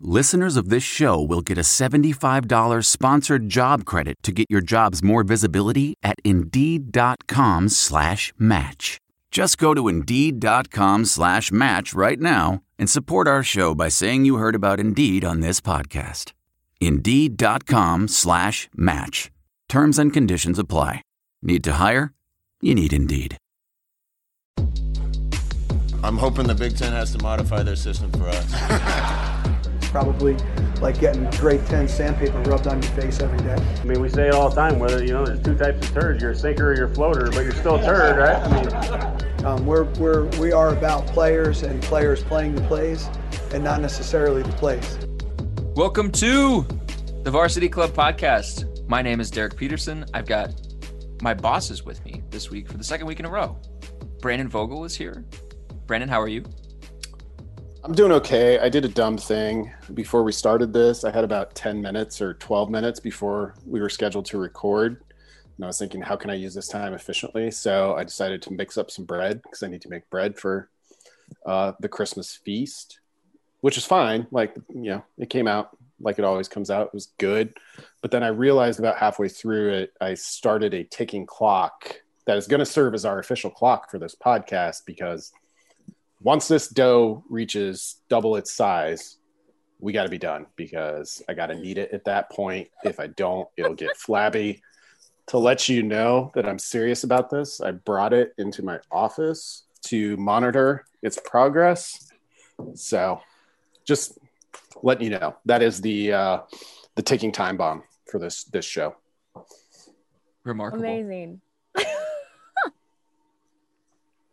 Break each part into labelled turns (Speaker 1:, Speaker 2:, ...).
Speaker 1: listeners of this show will get a $75 sponsored job credit to get your jobs more visibility at Indeed.com slash match. Just go to Indeed.com slash match right now and support our show by saying you heard about Indeed on this podcast. Indeed.com slash match. Terms and conditions apply. Need to hire? You need Indeed.
Speaker 2: I'm hoping the Big Ten has to modify their system for us.
Speaker 3: Probably like getting grade 10 sandpaper rubbed on your face every day.
Speaker 4: I mean, we say it all the time, whether, you know, there's two types of turds. You're a sinker or you're a floater, but you're still a turd, right? I mean,
Speaker 3: Um, we're, we're, we are about players and players playing the plays and not necessarily the plays.
Speaker 5: Welcome to the Varsity Club podcast. My name is Derek Peterson. I've got my bosses with me this week for the second week in a row. Brandon Vogel is here. Brandon, how are you?
Speaker 6: I'm doing okay. I did a dumb thing before we started this. I had about 10 minutes or 12 minutes before we were scheduled to record. And I was thinking, how can I use this time efficiently? So I decided to mix up some bread because I need to make bread for uh, the Christmas feast, which is fine. Like, you know, it came out like it always comes out. It was good. But then I realized about halfway through it, I started a ticking clock that is going to serve as our official clock for this podcast because once this dough reaches double its size, we got to be done because I got to knead it at that point. If I don't, it'll get flabby. To let you know that I'm serious about this, I brought it into my office to monitor its progress. So, just letting you know that is the uh, the ticking time bomb for this this show.
Speaker 5: Remarkable.
Speaker 7: Amazing.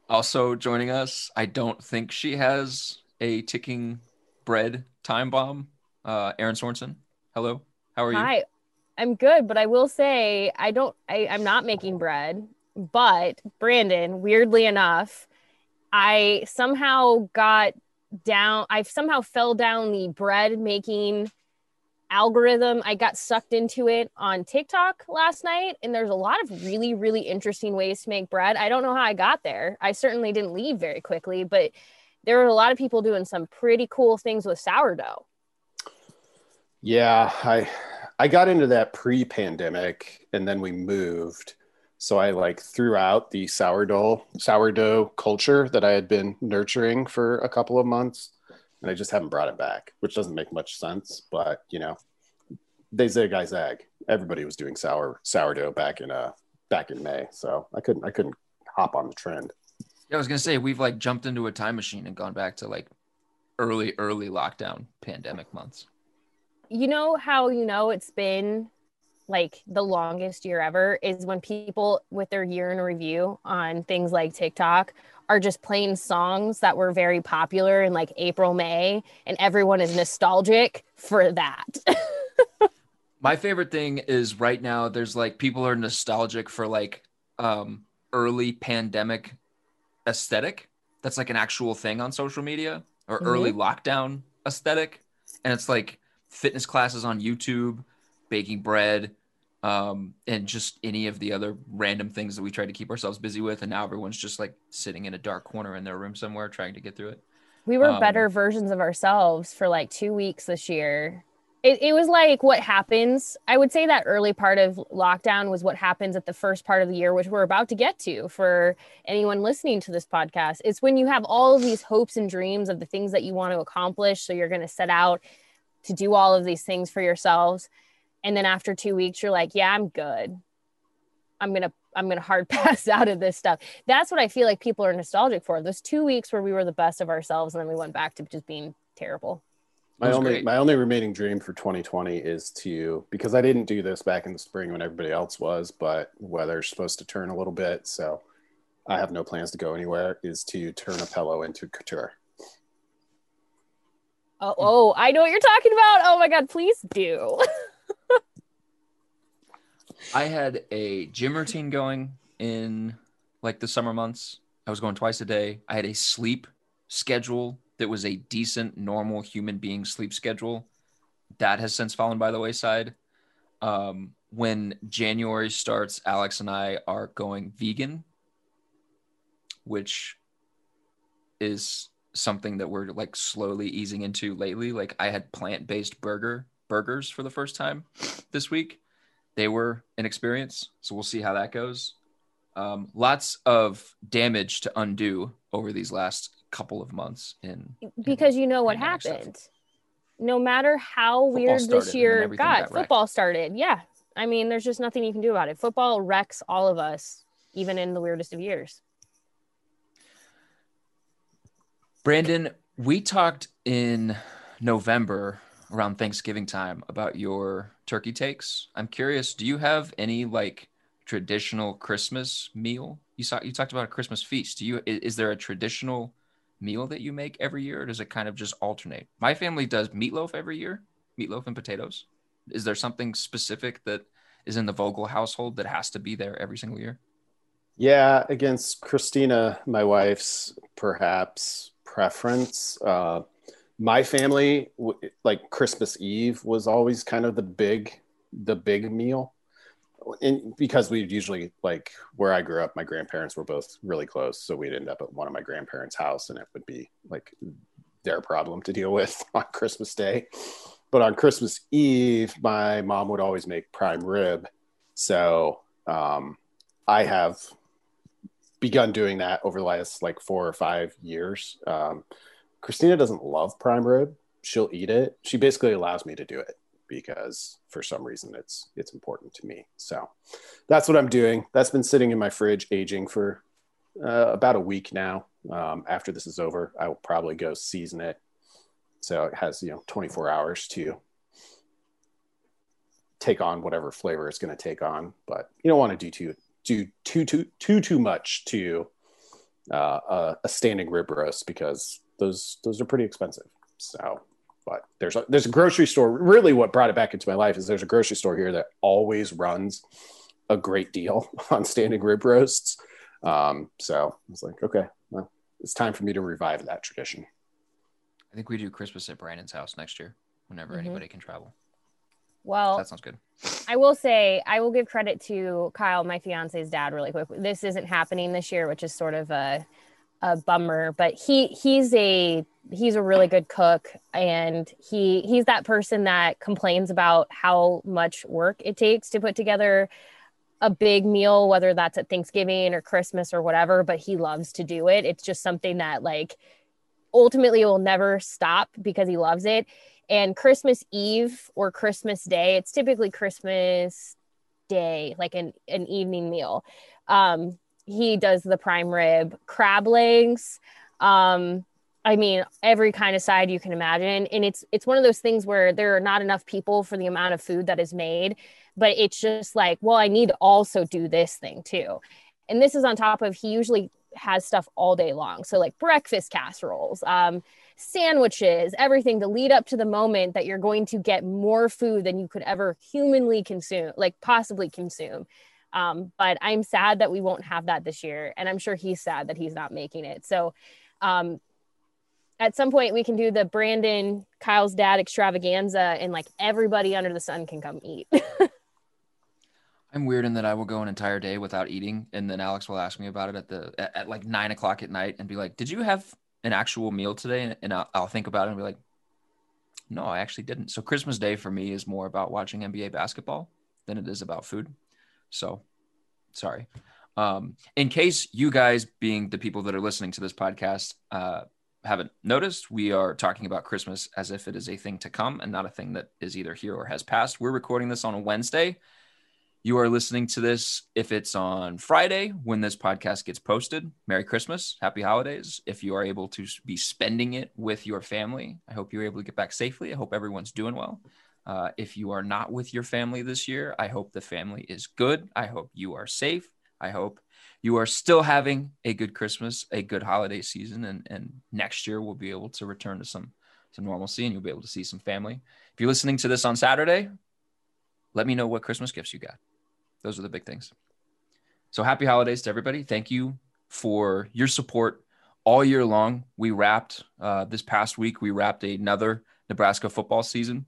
Speaker 5: Also joining us, I don't think she has a ticking bread time bomb. Uh, Erin Sorensen. Hello. How are you?
Speaker 7: Hi. I'm good, but I will say I don't I, I'm not making bread. But Brandon, weirdly enough, I somehow got down I somehow fell down the bread making algorithm. I got sucked into it on TikTok last night, and there's a lot of really, really interesting ways to make bread. I don't know how I got there. I certainly didn't leave very quickly, but there were a lot of people doing some pretty cool things with sourdough.
Speaker 6: Yeah, I I got into that pre-pandemic and then we moved. So I like threw out the sourdough sourdough culture that I had been nurturing for a couple of months and I just haven't brought it back, which doesn't make much sense, but you know, they zig I zag. Everybody was doing sour sourdough back in uh back in May, so I couldn't I couldn't hop on the trend.
Speaker 5: Yeah, I was gonna say we've like jumped into a time machine and gone back to like early, early lockdown pandemic months.
Speaker 7: You know how you know it's been like the longest year ever is when people with their year in review on things like TikTok are just playing songs that were very popular in like April, May, and everyone is nostalgic for that.
Speaker 5: My favorite thing is right now there's like people are nostalgic for like um early pandemic aesthetic. That's like an actual thing on social media or early lockdown aesthetic. And it's like fitness classes on YouTube, baking bread, um, and just any of the other random things that we try to keep ourselves busy with. And now everyone's just like sitting in a dark corner in their room somewhere trying to get through it.
Speaker 7: we were
Speaker 5: Um,
Speaker 7: better versions of ourselves for like two weeks this year. It, it was like what happens. I would say that early part of lockdown was what happens at the first part of the year, which we're about to get to for anyone listening to this podcast. It's when you have all of these hopes and dreams of the things that you want to accomplish. So you're going to set out to do all of these things for yourselves. And then after two weeks, you're like, yeah, I'm good. I'm going to I'm going to hard pass out of this stuff. That's what I feel like people are nostalgic for. Those 2 weeks where we were the best of ourselves and then we went back to just being terrible.
Speaker 6: My only
Speaker 5: great.
Speaker 6: my only remaining dream for 2020 is to because I didn't do this back in the spring when everybody else was, but weather's supposed to turn a little bit, so I have no plans to go anywhere. Is to turn a pillow into couture.
Speaker 7: Oh, oh, I know what you're talking about. Oh my god, please do.
Speaker 5: I had a gym routine going in like the summer months. I was going twice a day. I had a sleep schedule that was a decent, normal human being sleep schedule. That has since fallen by the wayside. Um, when January starts, Alex and I are going vegan, which is something that we're like slowly easing into lately. Like I had plant-based burger burgers for the first time this week. They were an experience, so we'll see how that goes. Um, lots of damage to undo over these last couple of months in
Speaker 7: because you know what happened. Stuff. No matter how football weird this year got, got football started. Yeah. I mean, there's just nothing you can do about it. Football wrecks all of us, even in the weirdest of years.
Speaker 5: Brandon, we talked in November around Thanksgiving time about your turkey takes. I'm curious, do you have any like traditional Christmas meal? You saw you talked about a Christmas feast. Do you is, there a traditional meal that you make every year or does it kind of just alternate? My family does meatloaf every year, meatloaf and potatoes. Is there something specific that is in the Vogel household that has to be there every single year?
Speaker 6: Yeah, against Christina, my wife's perhaps preference. Uh, my family, like Christmas Eve, was always kind of the big, the big meal, and because we usually like where I grew up, my grandparents were both really close, so we'd end up at one of my grandparents' house, and it would be like their problem to deal with on Christmas Day. But on Christmas Eve, my mom would always make prime rib, so um, I have begun doing that over the last like four or five years. Um, Christina doesn't love prime rib. She'll eat it. She basically allows me to do it because for some reason it's it's important to me. So that's what I'm doing. That's been sitting in my fridge aging for uh, about a week now. Um, after this is over, I will probably go season it. So it has you know 24 hours to take on whatever flavor it's going to take on. But you don't want to do too do too too too too much to uh, a, a standing rib roast because those those are pretty expensive. So, but there's a there's a grocery store. Really, what brought it back into my life is there's a grocery store here that always runs a great deal on standing rib roasts. Um, so I was like, okay, well, it's time for me to revive that tradition.
Speaker 5: I think we do Christmas at Brandon's house next year, whenever mm-hmm. anybody can travel.
Speaker 7: Well,
Speaker 5: that sounds good.
Speaker 7: I will say I will give credit to Kyle, my fiance's dad, really quick. This isn't happening this year, which is sort of a a bummer. But he he's a he's a really good cook, and he he's that person that complains about how much work it takes to put together a big meal, whether that's at Thanksgiving or Christmas or whatever. But he loves to do it. It's just something that like ultimately will never stop because he loves it and Christmas Eve or Christmas Day, it's typically Christmas Day, like an, an evening meal. Um, he does the prime rib, crab legs. Um, I mean, every kind of side you can imagine. And it's it's one of those things where there are not enough people for the amount of food that is made, but it's just like, well, I need to also do this thing too. And this is on top of he usually has stuff all day long. So like breakfast casseroles, um, sandwiches, everything to lead up to the moment that you're going to get more food than you could ever humanly consume, like possibly consume. Um, but I'm sad that we won't have that this year. And I'm sure he's sad that he's not making it. So um, at some point we can do the Brandon Kyle's dad extravaganza and like everybody under the sun can come eat.
Speaker 5: I'm weird in that I will go an entire day without eating, and then Alex will ask me about it at the at, at like nine o'clock at night and be like, "Did you have an actual meal today?" And, I'll, I'll, think about it and be like, "No, I actually didn't." So Christmas Day for me is more about watching NBA basketball than it is about food. So, sorry. Um, in case you guys, being the people that are listening to this podcast, uh, haven't noticed, we are talking about Christmas as if it is a thing to come and not a thing that is either here or has passed. We're recording this on a Wednesday. You are listening to this if it's on Friday when this podcast gets posted. Merry Christmas, Happy Holidays. If you are able to be spending it with your family, I hope you're able to get back safely. I hope everyone's doing well. Uh, if you are not with your family this year, I hope the family is good. I hope you are safe. I hope you are still having a good Christmas, a good holiday season, and, and next year we'll be able to return to some some normalcy and you'll be able to see some family. If you're listening to this on Saturday, let me know what Christmas gifts you got. Those are the big things. So happy holidays to everybody. Thank you for your support all year long. We wrapped uh, this past week, we wrapped another Nebraska football season.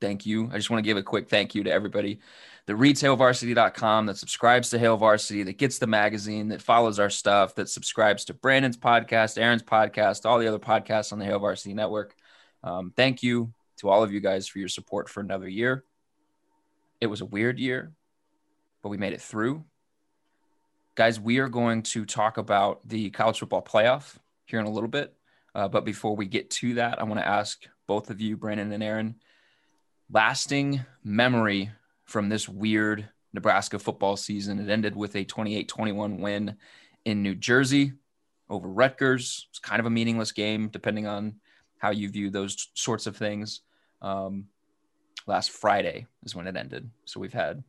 Speaker 5: Thank you. I just want to give a quick thank you to everybody that reads hailvarsity.com, that subscribes to Hail Varsity, that gets the magazine, that follows our stuff, that subscribes to Brandon's podcast, Erin's podcast, all the other podcasts on the Hail Varsity Network. Um, thank you to all of you guys for your support for another year. It was a weird year, but we made it through. Guys, we are going to talk about the college football playoff here in a little bit. Uh, but before we get to that, I want to ask both of you, Brandon and Aaron, lasting memory from this weird Nebraska football season. It ended with a 28 21 win in New Jersey over Rutgers. It's kind of a meaningless game, depending on how you view those sorts of things. Um, last Friday is when it ended. So we've had,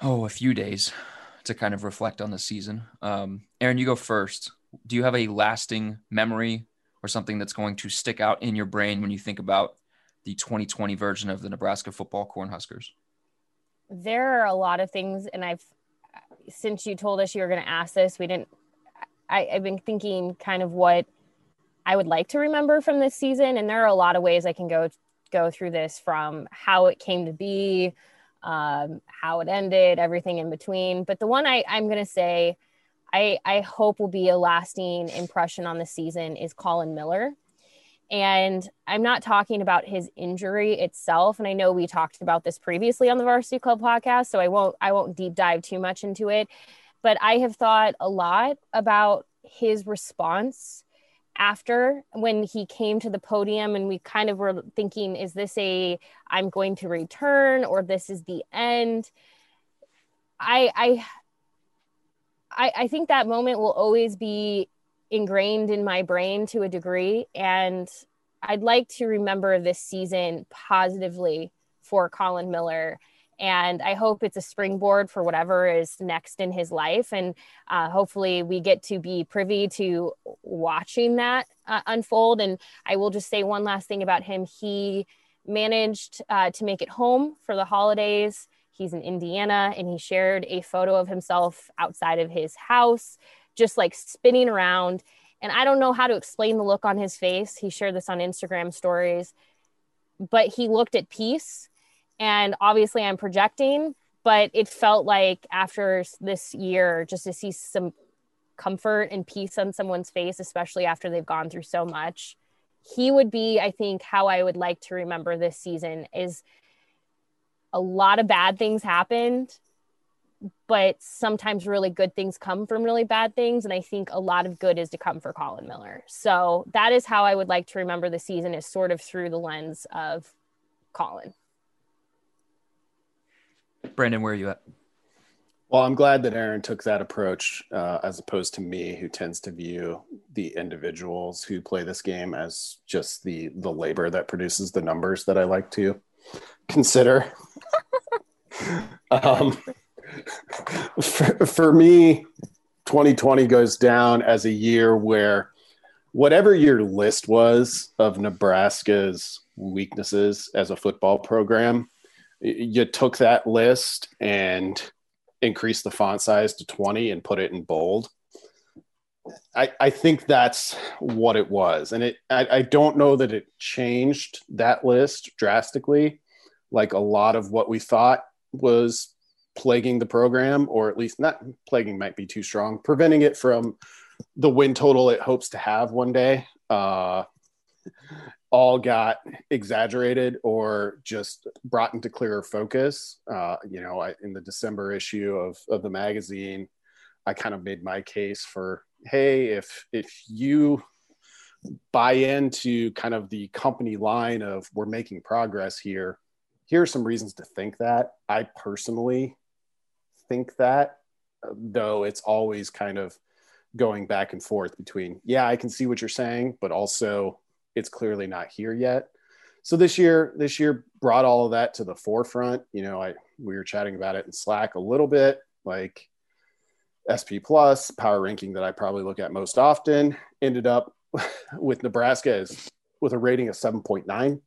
Speaker 5: oh, a few days to kind of reflect on the season. Um, Erin, you go first. Do you have a lasting memory or something that's going to stick out in your brain when you think about the 2020 version of the Nebraska football Cornhuskers?
Speaker 7: There are a lot of things, and I've since you told us you were going to ask this, we didn't. I, I've been thinking kind of what I would like to remember from this season, and there are a lot of ways I can go go through this from how it came to be, um, how it ended, everything in between. But the one I, I'm going to say, I, I hope will be a lasting impression on the season is Collin Miller. And I'm not talking about his injury itself. And I know we talked about this previously on the Varsity Club podcast, so I won't I won't deep dive too much into it. But I have thought a lot about his response after when he came to the podium and we kind of were thinking is this a i'm going to return or this is the end i i i, I think that moment will always be ingrained in my brain to a degree. And I'd like to remember this season positively for Collin Miller. And I hope it's a springboard for whatever is next in his life. And uh, hopefully, we get to be privy to watching that uh, unfold. And I will just say one last thing about him. He managed uh, to make it home for the holidays. He's in Indiana and he shared a photo of himself outside of his house just like spinning around. And I don't know how to explain the look on his face. He shared this on Instagram stories, but he looked at peace. And obviously, I'm projecting, but it felt like after this year, just to see some comfort and peace on someone's face, especially after they've gone through so much, he would be, I think, how I would like to remember this season is a lot of bad things happened but sometimes really good things come from really bad things. And I think a lot of good is to come for collin Miller. So that is how I would like to remember the season is sort of through the lens of collin
Speaker 5: Brandon, where are you at?
Speaker 6: Well, I'm glad that Erin took that approach uh, as opposed to me, who tends to view the individuals who play this game as just the the labor that produces the numbers that I like to consider. um, for, for me, 2020 goes down as a year where whatever your list was of Nebraska's weaknesses as a football program, you took that list and increased the font size to 20 and put it in bold. I, I think that's what it was. And it I, I don't know that it changed that list drastically, like a lot of what we thought was plaguing the program, or at least not plaguing might be too strong, preventing it from the win total it hopes to have one day. Uh, all got exaggerated or just brought into clearer focus. Uh, you know, I, in the December issue of, of the magazine, I kind of made my case for, hey, if if you buy into kind of the company line of we're making progress here, here are some reasons to think that. I personally think that, though it's always kind of going back and forth between, yeah, I can see what you're saying, but also it's clearly not here yet. So this year, this year brought all of that to the forefront. You know, I we were chatting about it in Slack a little bit, like SP plus power ranking that I probably look at most often ended up with Nebraska as with a rating of 7.9.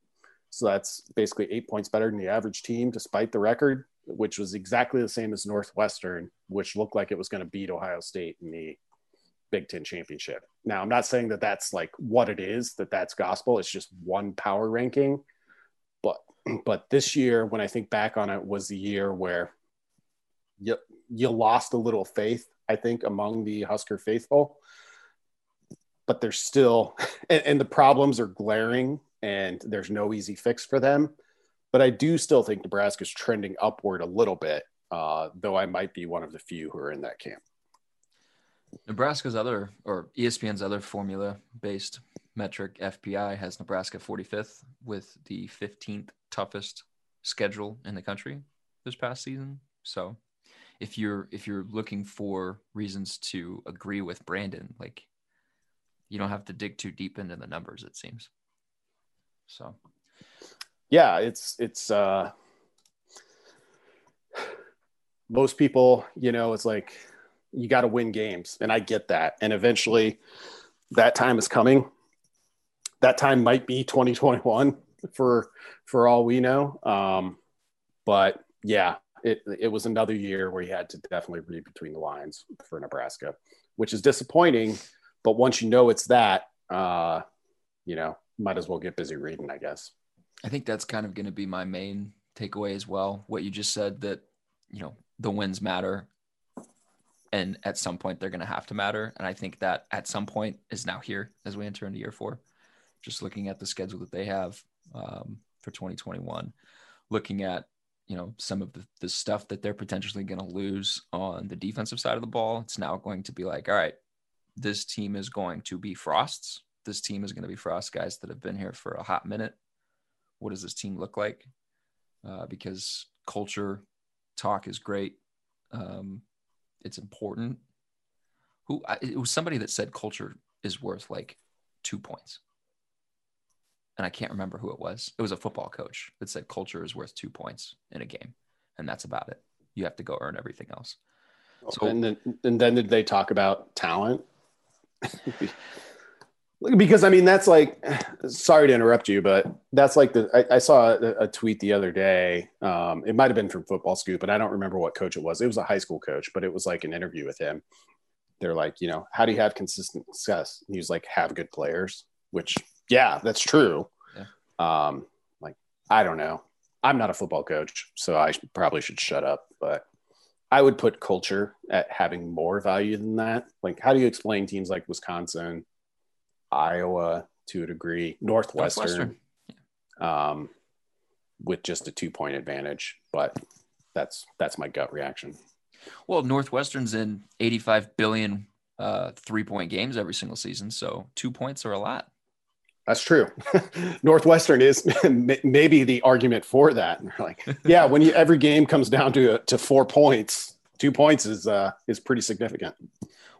Speaker 6: So that's basically eight points better than the average team, despite the record. Which was exactly the same as Northwestern, which looked like it was going to beat Ohio State in the Big Ten championship. Now, I'm not saying that that's like what it is, that that's gospel. It's just one power ranking. But but this year, when I think back on it, was the year where you you lost a little faith, I think, among the Husker faithful. But there's still, and, and the problems are glaring, and there's no easy fix for them. But I do still think Nebraska's trending upward a little bit, uh, though I might be one of the few who are in that camp.
Speaker 5: Nebraska's other or ESPN's other formula based metric FPI has Nebraska 45th with the 15th toughest schedule in the country this past season. So if you're if you're looking for reasons to agree with Brandon, like you don't have to dig too deep into the numbers, it seems. So
Speaker 6: yeah, it's it's uh most people, you know, it's like you got to win games and i get that. And eventually that time is coming. That time might be 2021 for for all we know. Um but yeah it it was another year where you had to definitely read between the lines for nebraska which is disappointing. But once you know it's that uh you know might as well get busy reading i guess
Speaker 5: i think that's kind of going to be my main takeaway as well what you just said that you know the wins matter and at some point they're going to have to matter. And I think that at some point is now here as we enter into year four. Just looking at the schedule that they have um, for 2021, looking at you know some of the, the stuff that they're potentially going to lose on the defensive side of the ball. It's now going to be like, all right, this team is going to be Frosts. This team is going to be Frost guys that have been here for a hot minute. What does this team look like? Uh, because culture talk is great. Um, it's important. Who it was somebody that said culture is worth like two points, and I can't remember who it was. It was a football coach that said culture is worth two points in a game, and that's about it. You have to go earn everything else.
Speaker 6: So, and then and then did they talk about talent? because I mean that's like sorry to interrupt you, but that's like the I, I saw a, a, tweet the other day. Um, it might have been from Football Scoop, but I don't remember what coach it was. It was a high school coach, but it was like an interview with him. They're like, you know, how do you have consistent success? And he was like, have good players, which yeah, that's true. Yeah. Um, like I don't know. I'm not a football coach, so I probably should shut up, but I would put culture at having more value than that. Like, how do you explain teams like Wisconsin? Iowa to a degree, Northwestern, Northwestern. Um, with just a two point advantage. But that's that's my gut reaction.
Speaker 5: Well, Northwestern's in 85 billion uh, three point games every single season, so two points are a lot.
Speaker 6: That's true. Northwestern is maybe the argument for that. And like, yeah, when you, every game comes down to to four points, two points is uh, is pretty significant.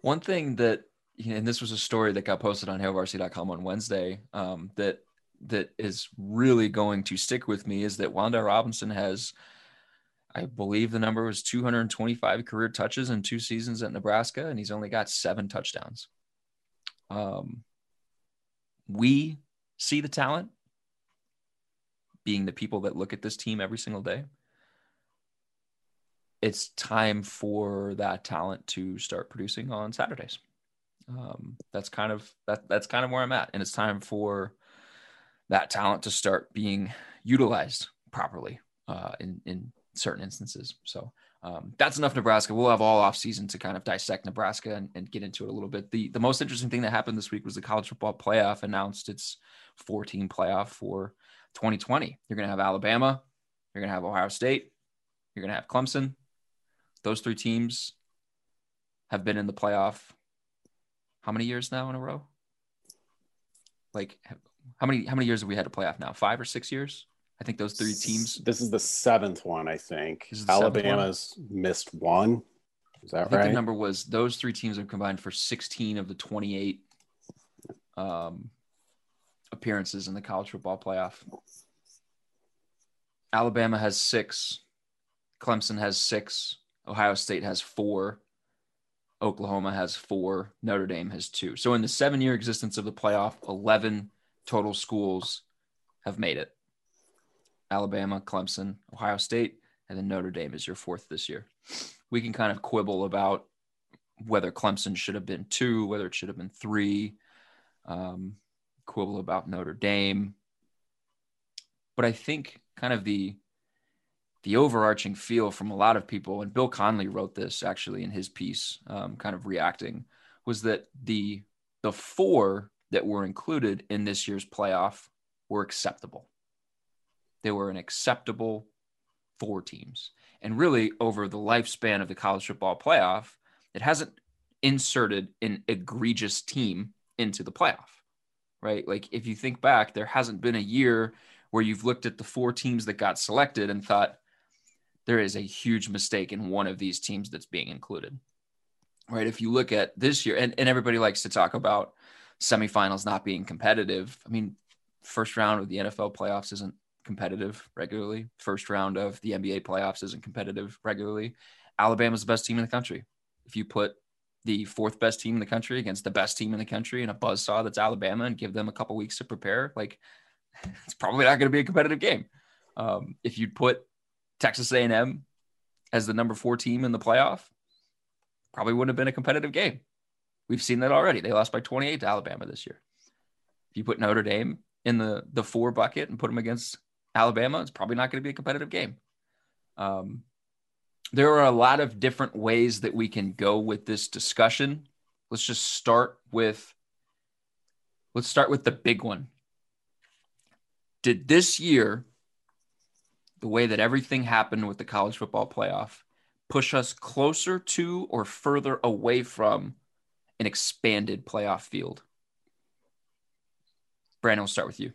Speaker 5: One thing that and this was a story that got posted on hailvarsity.com on Wednesday um, that that is really going to stick with me is that Wan'Dale Robinson has, I believe the number was 225 career touches in two seasons at Nebraska, and he's only got seven touchdowns. Um, we see the talent, being the people that look at this team every single day. It's time for that talent to start producing on Saturdays um, that's kind of that that's kind of where I'm at, and it's time for that talent to start being utilized properly uh, in in certain instances. So um, that's enough Nebraska. We'll have all off season to kind of dissect Nebraska and, and, get into it a little bit. The the most interesting thing that happened this week was the college football playoff announced its 14 playoff for 2020. You're going to have Alabama, you're going to have Ohio State, you're going to have Clemson. Those three teams have been in the playoff how many years now in a row? Like how many how many years have we had a playoff now? Five or six years? I think those three teams.
Speaker 6: This is the seventh one, I think. Alabama's one? missed one. Is that right?
Speaker 5: The number was those three teams have combined for 16 of the 28 um, appearances in the college football playoff. Alabama has six. Clemson has six. Ohio State has four. Oklahoma has four, Notre Dame has two. So in the seven year existence of the playoff, 11 total schools have made it Alabama, Clemson, Ohio State, and then Notre Dame is your fourth this year. We can kind of quibble about whether Clemson should have been two, whether it should have been three, um, quibble about Notre Dame. But I think kind of the the overarching feel from a lot of people, and Bill Connelly wrote this actually in his piece, um, kind of reacting, was that the the four that were included in this year's playoff were acceptable. They were an acceptable four teams. And really, over the lifespan of the college football playoff, it hasn't inserted an egregious team into the playoff, right? Like, if you think back, there hasn't been a year where you've looked at the four teams that got selected and thought, there is a huge mistake in one of these teams that's being included. Right. If you look at this year, and, and everybody likes to talk about semifinals not being competitive. I mean, first round of the NFL playoffs isn't competitive regularly. First round of the NBA playoffs isn't competitive regularly. Alabama's the best team in the country. If you put the fourth best team in the country against the best team in the country in a buzz saw that's Alabama and give them a couple weeks to prepare, like it's probably not going to be a competitive game. Um, if you put Texas A&M as the number four team in the playoff, probably wouldn't have been a competitive game. We've seen that already. They lost by 28 to Alabama this year. If you put Notre Dame in the the four bucket and put them against Alabama, it's probably not going to be a competitive game. Um, there are a lot of different ways that we can go with this discussion. Let's just start with let's start with the big one. Did this year the way that everything happened with the college football playoff push us closer to or further away from an expanded playoff field? Brandon, we'll start with you.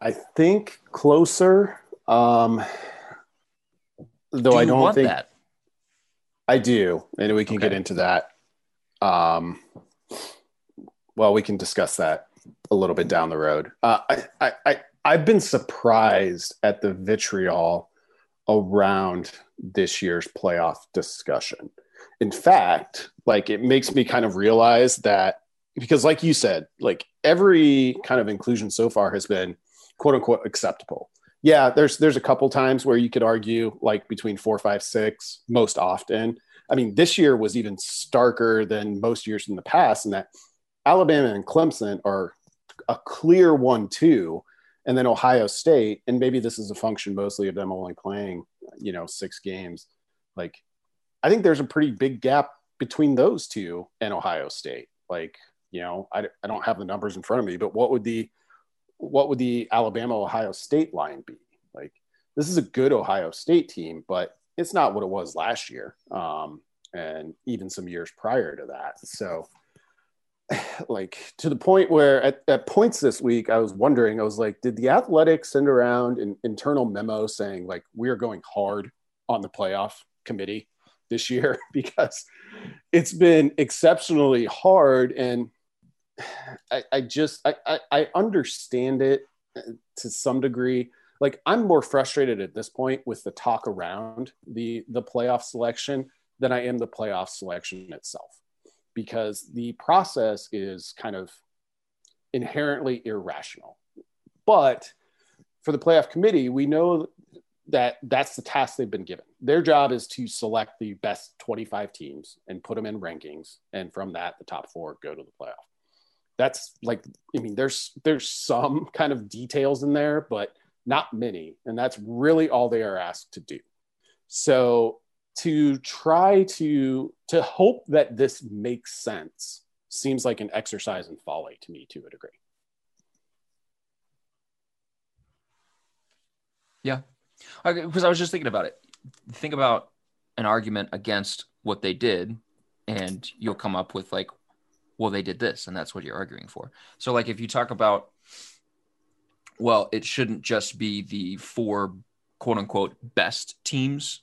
Speaker 6: I think closer. Um, though
Speaker 5: do
Speaker 6: I don't think
Speaker 5: that.
Speaker 6: I do, and we can
Speaker 5: Okay.
Speaker 6: get into that. Um, well, we can discuss that a little bit down the road. Uh, I, I, I, I've been surprised at the vitriol around this year's playoff discussion. In fact, like it makes me kind of realize that because, like you said, like every kind of inclusion so far has been quote unquote acceptable. Yeah, there's there's a couple times where you could argue like between four, five, six, most often. I mean, this year was even starker than most years in the past, in that Alabama and Clemson are a clear one, two, and then Ohio State, and maybe this is a function mostly of them only playing, you know, six games. Like, I think there's a pretty big gap between those two and Ohio State. Like, you know, I, I don't have the numbers in front of me, but what would the what would the Alabama Ohio State line be? Like, this is a good Ohio State team, but it's not what it was last year, um, and even some years prior to that. So, like to the point where at, at points this week, I was wondering, I was like, did the Athletics send around an internal memo saying like we are going hard on the playoff committee this year because it's been exceptionally hard and I, I just I, I, I understand it uh, to some degree. Like I'm more frustrated at this point with the talk around the the playoff selection than I am the playoff selection itself, because the process is kind of inherently irrational. But for the playoff committee, we know that that's the task they've been given. Their job is to select the best 25 teams and put them in rankings, and from that, the top four go to the playoff that's like i mean there's there's some kind of details in there but not many and that's really all they are asked to do so to try to to hope that this makes sense seems like an exercise in folly to me to a degree
Speaker 5: Yeah. Because I was just thinking about it. Think about an argument against what they did, and you'll come up with like, well, they did this, and that's what you're arguing for. So, like, if you talk about, well, it shouldn't just be the four quote unquote best teams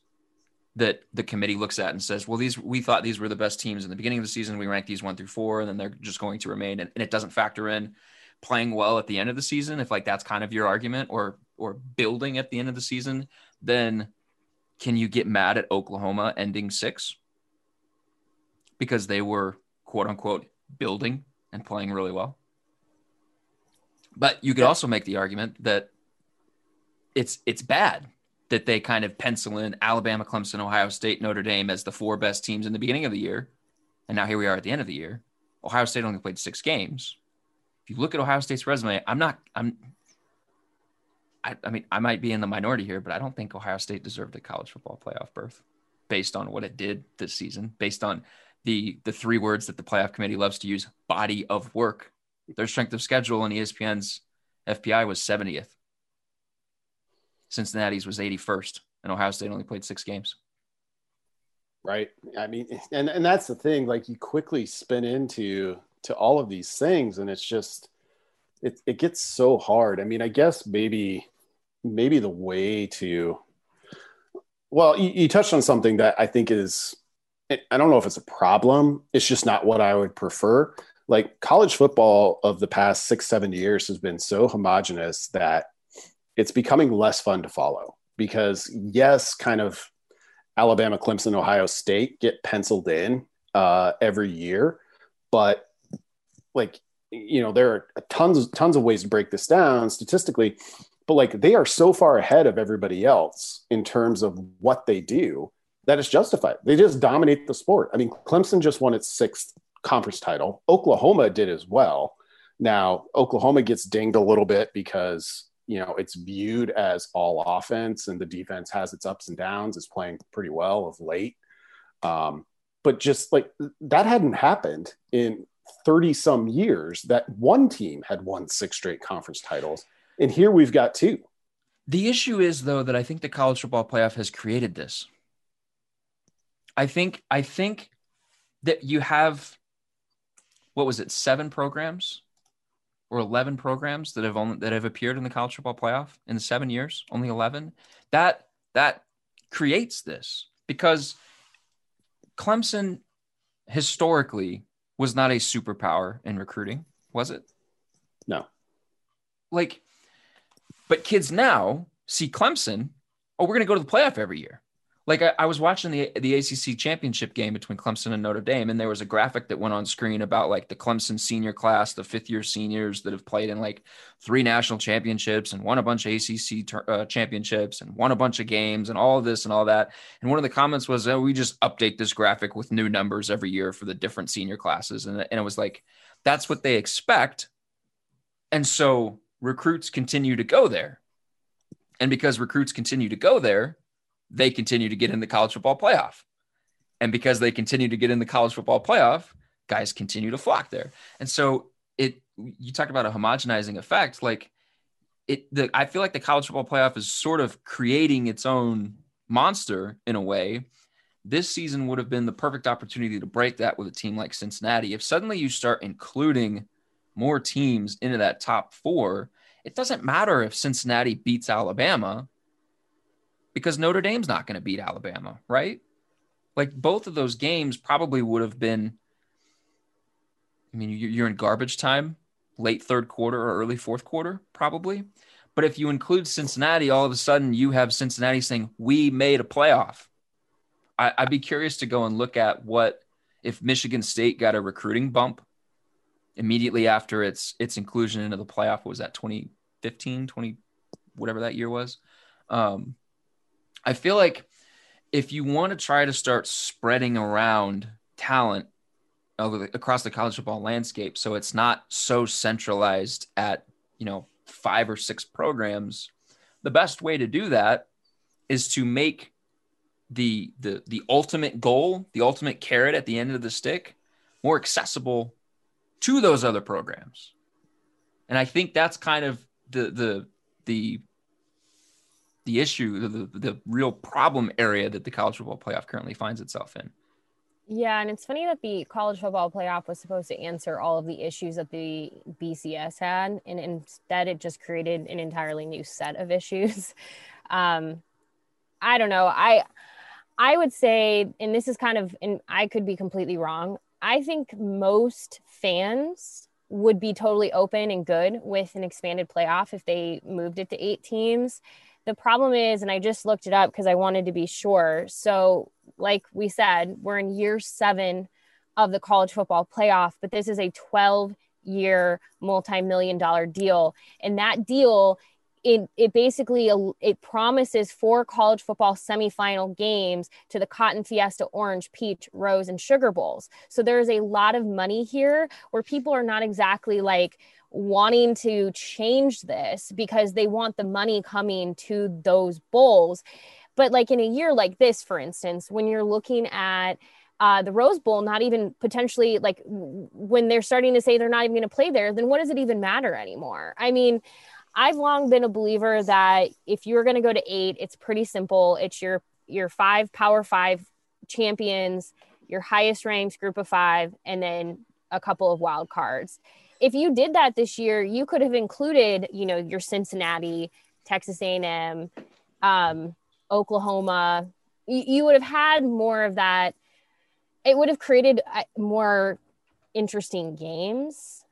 Speaker 5: that the committee looks at and says, well, these we thought these were the best teams in the beginning of the season. We ranked these one through four, and then they're just going to remain, and, and it doesn't factor in playing well at the end of the season. If like that's kind of your argument, or or building at the end of the season, then can you get mad at Oklahoma ending six because they were quote unquote building and playing really well? But you could also make the argument that it's it's bad that they kind of pencil in Alabama, Clemson, Ohio State, Notre Dame as the four best teams in the beginning of the year. And now here we are at the end of the year. Ohio State only played six games. If you look at Ohio State's resume, I'm not, I'm, I, I mean, I might be in the minority here, but I don't think Ohio State deserved a college football playoff berth based on what it did this season, based on the the three words that the playoff committee loves to use: body of work. Their strength of schedule in ESPN's FPI was 70th. Cincinnati's was 81st, and Ohio State only played six games.
Speaker 6: Right. I mean, and and that's the thing. Like you quickly spin into to all of these things, and it's just it it gets so hard. I mean, I guess maybe maybe the way to well, you, you touched on something that I think is I don't know if it's a problem. It's just not what I would prefer. Like college football of the past six, seven years has been so homogenous that it's becoming less fun to follow because, yes, kind of Alabama, Clemson, Ohio State get penciled in uh, every year, but like, you know, there are tons, tons of ways to break this down statistically, but like they are so far ahead of everybody else in terms of what they do that is justified. They just dominate the sport. I mean, Clemson just won its sixth conference title. Oklahoma did as well. Now, Oklahoma gets dinged a little bit because, you know, it's viewed as all offense and the defense has its ups and downs. It's playing pretty well of late. Um, but just like that hadn't happened in 30 some years that one team had won six straight conference titles. And here we've got two.
Speaker 5: The issue is, though, that I think the college football playoff has created this I think I think that you have what was it seven programs or 11 programs that have only that have appeared in the college football playoff in seven years only 11 that that creates this because clemson historically was not a superpower in recruiting was it?
Speaker 6: No.
Speaker 5: Like but kids now see clemson oh we're going to go to the playoff every year like I, I, was watching the the ACC championship game between Clemson and Notre Dame, and there was a graphic that went on screen about like the Clemson senior class, the fifth year seniors that have played in like three national championships and won a bunch of ACC ter- uh, championships and won a bunch of games and all of this and all that. And one of the comments was, "Oh, we just update this graphic with new numbers every year for the different senior classes," and and it was like that's what they expect, and so recruits continue to go there, and because recruits continue to go there they continue to get in the college football playoff. And because they continue to get in the college football playoff, guys continue to flock there. And so it you talked about a homogenizing effect. Like it the I feel like the college football playoff is sort of creating its own monster in a way. This season would have been the perfect opportunity to break that with a team like Cincinnati. If suddenly you start including more teams into that top four, it doesn't matter if Cincinnati beats Alabama because Notre Dame's not going to beat Alabama, right? Like both of those games probably would have been. I mean, you're in garbage time, late third quarter or early fourth quarter, probably. But if you include Cincinnati, all of a sudden you have Cincinnati saying, We made a playoff. I, would be curious to go and look at what if Michigan State got a recruiting bump immediately after its its inclusion into the playoff. What was that 2015, 20, whatever that year was? Um, I feel like if you want to try to start spreading around talent across the college football landscape so it's not so centralized at you know five or six programs the best way to do that is to make the the the ultimate goal the ultimate carrot at the end of the stick more accessible to those other programs. And i think that's kind of the the the the issue, the, the real problem area that the college football playoff currently finds itself in.
Speaker 7: Yeah, and it's funny that the college football playoff was supposed to answer all of the issues that the BCS had, and instead it just created an entirely new set of issues. Um, I don't know. I I would say, and this is kind of, and I could be completely wrong. I think most fans would be totally open and good with an expanded playoff if they moved it to eight teams the problem is, and I just looked it up because I wanted to be sure. So, like we said, we're in year seven of the college football playoff, but this is a 12 year, multi million dollar deal. And that deal it, it basically it promises four college football semifinal games to the cotton fiesta orange peach rose and sugar bowls so there's a lot of money here where people are not exactly like wanting to change this because they want the money coming to those bowls but like in a year like this for instance when you're looking at uh, the Rose Bowl not even potentially like when they're starting to say they're not even going to play there, then what does it even matter anymore? I mean, I've long been a believer that if you're going to go to eight, it's pretty simple. It's your your five Power Five champions, your highest ranked group of five, and then a couple of wild cards. If you did that this year, you could have included, you know, your Cincinnati, Texas A&M, um, Oklahoma. You, you would have had more of that. It would have created uh, more interesting games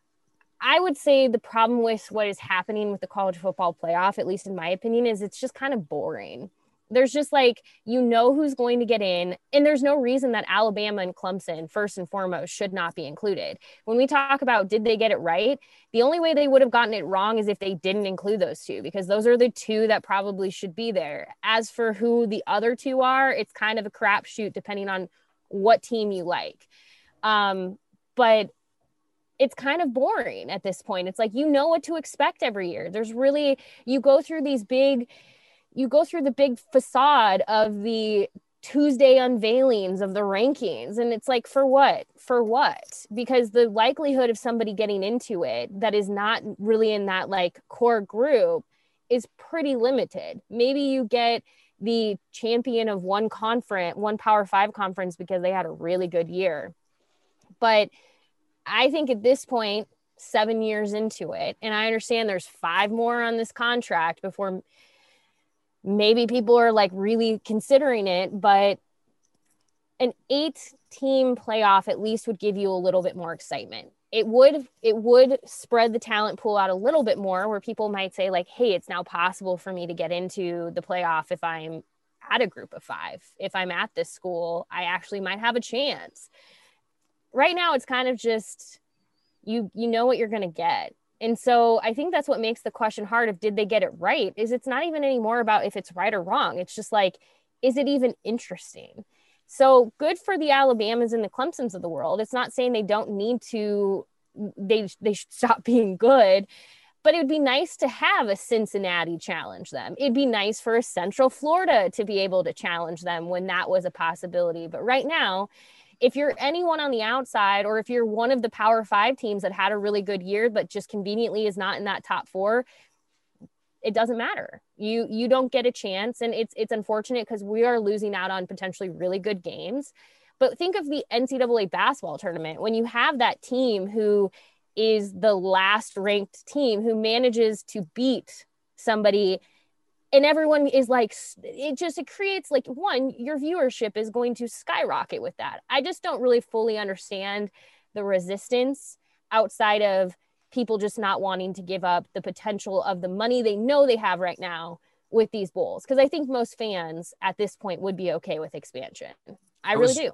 Speaker 7: I would say the problem with what is happening with the college football playoff, at least in my opinion, is it's just kind of boring. There's just like, you know who's going to get in, and there's no reason that Alabama and Clemson, first and foremost, should not be included. When we talk about did they get it right, the only way they would have gotten it wrong is if they didn't include those two, because those are the two that probably should be there. As for who the other two are, it's kind of a crapshoot depending on what team you like. Um, but it's kind of boring at this point. It's like you know what to expect every year. There's really you go through these big you go through the big facade of the Tuesday unveilings of the rankings and it's like for what? For what? Because the likelihood of somebody getting into it that is not really in that like core group is pretty limited. Maybe you get the champion of one conference, one Power 5 conference because they had a really good year. But I think at this point, seven years into it, and I understand there's five more on this contract before maybe people are like really considering it, but an eight team playoff at least would give you a little bit more excitement. It would it would spread the talent pool out a little bit more where people might say like, "Hey, it's now possible for me to get into the playoff if I'm at a group of 5. If I'm at this school, I actually might have a chance." Right now it's kind of just you you know what you're going to get and so i think that's what makes the question hard of did they get it right is it's not even anymore about if it's right or wrong it's just like is it even interesting so good for the alabamas and the clemsons of the world it's not saying they don't need to they they should stop being good but it would be nice to have a Cincinnati challenge them. It'd be nice for a Central Florida to be able to challenge them when that was a possibility. But right now, if you're anyone on the outside or if you're one of the power five teams that had a really good year but just conveniently is not in that top four it doesn't matter. You you don't get a chance and it's it's unfortunate because we are losing out on potentially really good games. But think of the ncaa basketball tournament. When you have that team who is the last ranked team who manages to beat somebody and everyone is like it just it creates like one your viewership is going to skyrocket with that. I just don't really fully understand the resistance outside of people just not wanting to give up the potential of the money they know they have right now with these bowls because i think most fans at this point would be okay with expansion. I, I really do.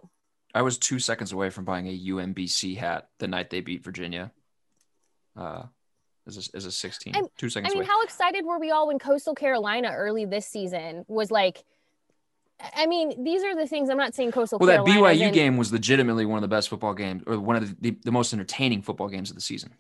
Speaker 5: I was two seconds away from buying a umbc hat the night they beat virginia. Uh as a, as a 16 I'm, two seconds
Speaker 7: i mean
Speaker 5: away.
Speaker 7: how excited were we all when coastal carolina early this season was like I mean, these are the things I'm not saying Coastal.
Speaker 5: Well,
Speaker 7: Carolina
Speaker 5: that BYU game was legitimately one of the best football games, or one of the, the, the most entertaining football games of the season.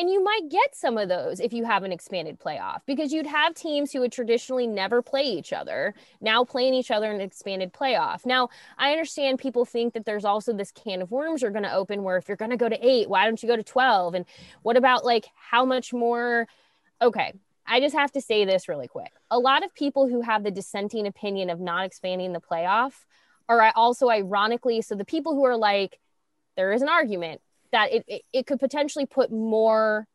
Speaker 7: And you might get some of those if you have an expanded playoff because you'd have teams who would traditionally never play each other now playing each other in an expanded playoff. Now, I understand people think that there's also this can of worms you're going to open where if you're going to go to eight, why don't you go to 12? And what about like how much more? Okay, I just have to say this really quick. A lot of people who have the dissenting opinion of not expanding the playoff are also ironically, so the people who are like, there is an argument that it, it, it could potentially put more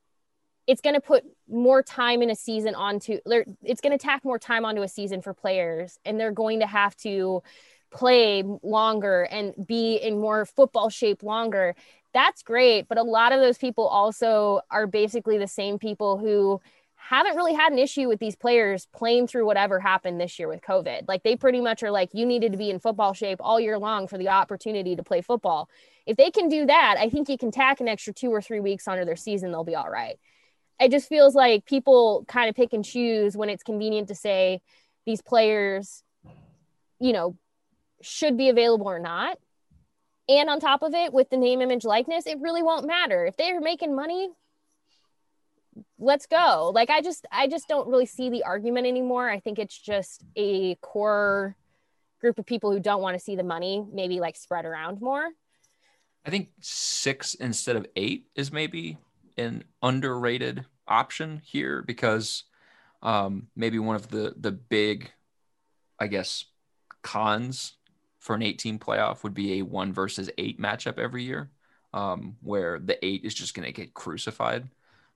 Speaker 7: it's going to put more time in a season onto it's going to tack more time onto a season for players and they're going to have to play longer and be in more football shape longer. That's great but a lot of those people also are basically the same people who haven't really had an issue with these players playing through whatever happened this year with COVID. Like they pretty much are like, you needed to be in football shape all year long for the opportunity to play football. If they can do that, I think you can tack an extra two or three weeks onto their season, they'll be all right. it just feels like people kind of pick and choose when it's convenient to say these players, you know, should be available or not. And on top of it, with the name, image, likeness, it really won't matter. If they're making money, let's go. Like I just I just don't really see the argument anymore. I think it's just a core group of people who don't want to see the money maybe like spread around more.
Speaker 5: I think six instead of eight is maybe an underrated option here because um, maybe one of the the big, I guess, cons for an 18 playoff would be a one versus eight matchup every year, um, where the eight is just going to get crucified.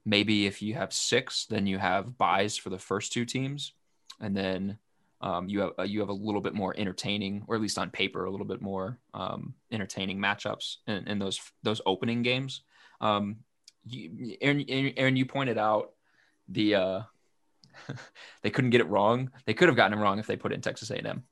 Speaker 5: Maybe if you have six, then you have buys for the first two teams, and then um, you have uh, you have a little bit more entertaining, or at least on paper, a little bit more um, entertaining matchups in, in, those those opening games. Um, you, Erin, Erin, you pointed out the uh, they couldn't get it wrong. They could have gotten it wrong if they put it in Texas A&M.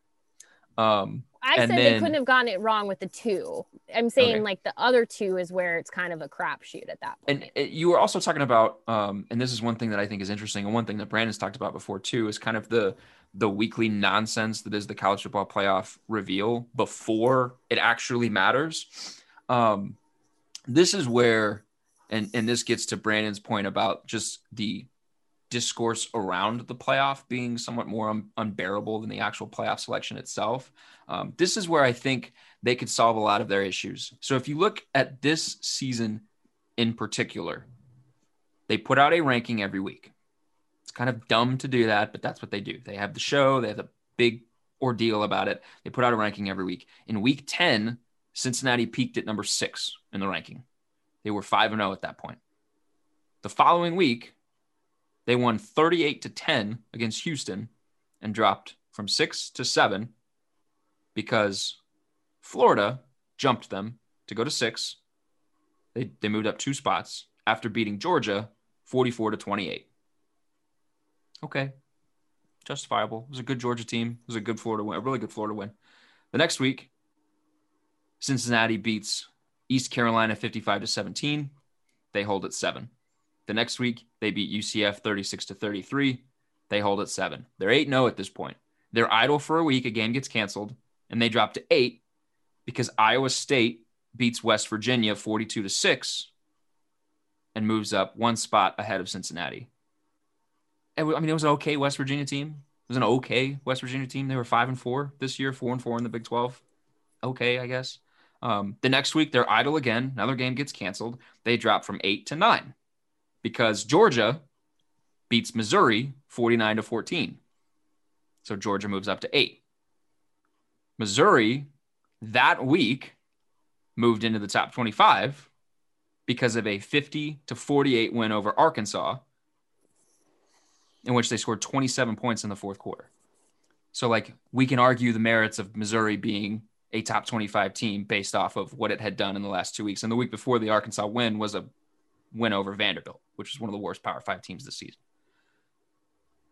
Speaker 7: Um, I said then, they couldn't have gotten it wrong with the two. I'm saying okay. like the other two is where it's kind of a crapshoot at that
Speaker 5: point. And you were also talking about, um, and this is one thing that I think is interesting, and one thing that Brandon's talked about before too, is kind of the the weekly nonsense that is the college football playoff reveal before it actually matters. Um, this is where, and and this gets to Brandon's point about just the discourse around the playoff being somewhat more un- unbearable than the actual playoff selection itself. Um, this is where I think they could solve a lot of their issues. So if you look at this season in particular, they put out a ranking every week. It's kind of dumb to do that, but that's what they do. They have the show, they have a big ordeal about it. They put out a ranking every week. In week 10, Cincinnati peaked at number six in the ranking. They were 5 and 0 at that point. The following week, they won 38 to 10 against Houston and dropped from six to seven because Florida jumped them to go to six. They, they moved up two spots after beating Georgia 44 to 28. Okay. Justifiable. It was a good Georgia team. It was a good Florida win, a really good Florida win. The next week, Cincinnati beats East Carolina 55 to 17. They hold at seven. The next week, they beat UCF 36 to 33. They hold at seven. They're 8 0 at this point. They're idle for a week. A game gets canceled, and they drop to eight because Iowa State beats West Virginia 42 to 6 and moves up one spot ahead of Cincinnati. And, I mean, it was an okay West Virginia team. It was an okay West Virginia team. They were five and four this year, four and four in the Big 12. Okay, I guess. Um, the next week, they're idle again. Another game gets canceled. They drop from eight to nine because Georgia beats Missouri 49 to 14. So Georgia moves up to eight. Missouri that week moved into the top 25 because of a 50 to 48 win over Arkansas, in which they scored 27 points in the fourth quarter. So, like, we can argue the merits of Missouri being a top 25 team based off of what it had done in the last two weeks. And the week before the Arkansas win was a win over Vanderbilt, which is one of the worst Power Five teams this season.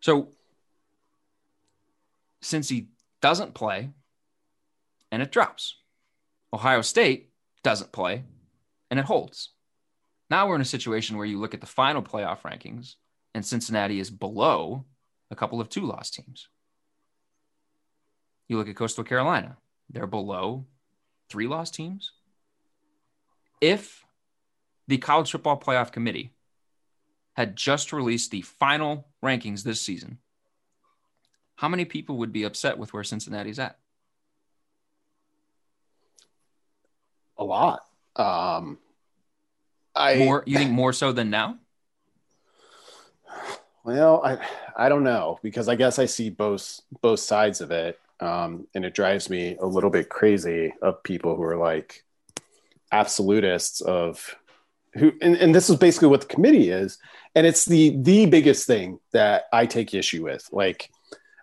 Speaker 5: So, since he doesn't play and it drops, Ohio State doesn't play and it holds. Now we're in a situation where you look at the final playoff rankings and Cincinnati is below a couple of two loss teams. You look at Coastal Carolina, they're below three loss teams. If the College Football Playoff Committee had just released the final rankings this season, how many people would be upset with where Cincinnati's at?
Speaker 6: A lot. Um, I
Speaker 5: more. You think more so than now?
Speaker 6: Well, I I don't know because I guess I see both both sides of it, um, and it drives me a little bit crazy of people who are like absolutists of who and, and this is basically what the committee is and it's the the biggest thing that i take issue with. Like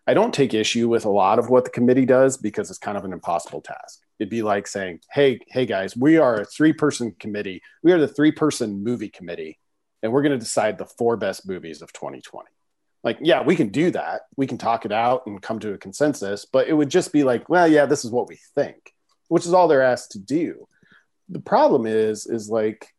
Speaker 6: i don't take issue with a lot of what the committee does because it's kind of an impossible task. It'd be like saying hey hey guys we are a three person committee. We are the three person movie committee and we're going to decide the four best movies of 2020 like yeah we can do that. We can talk it out and come to a consensus but it would just be like well yeah this is what we think which is all they're asked to do. The problem is is like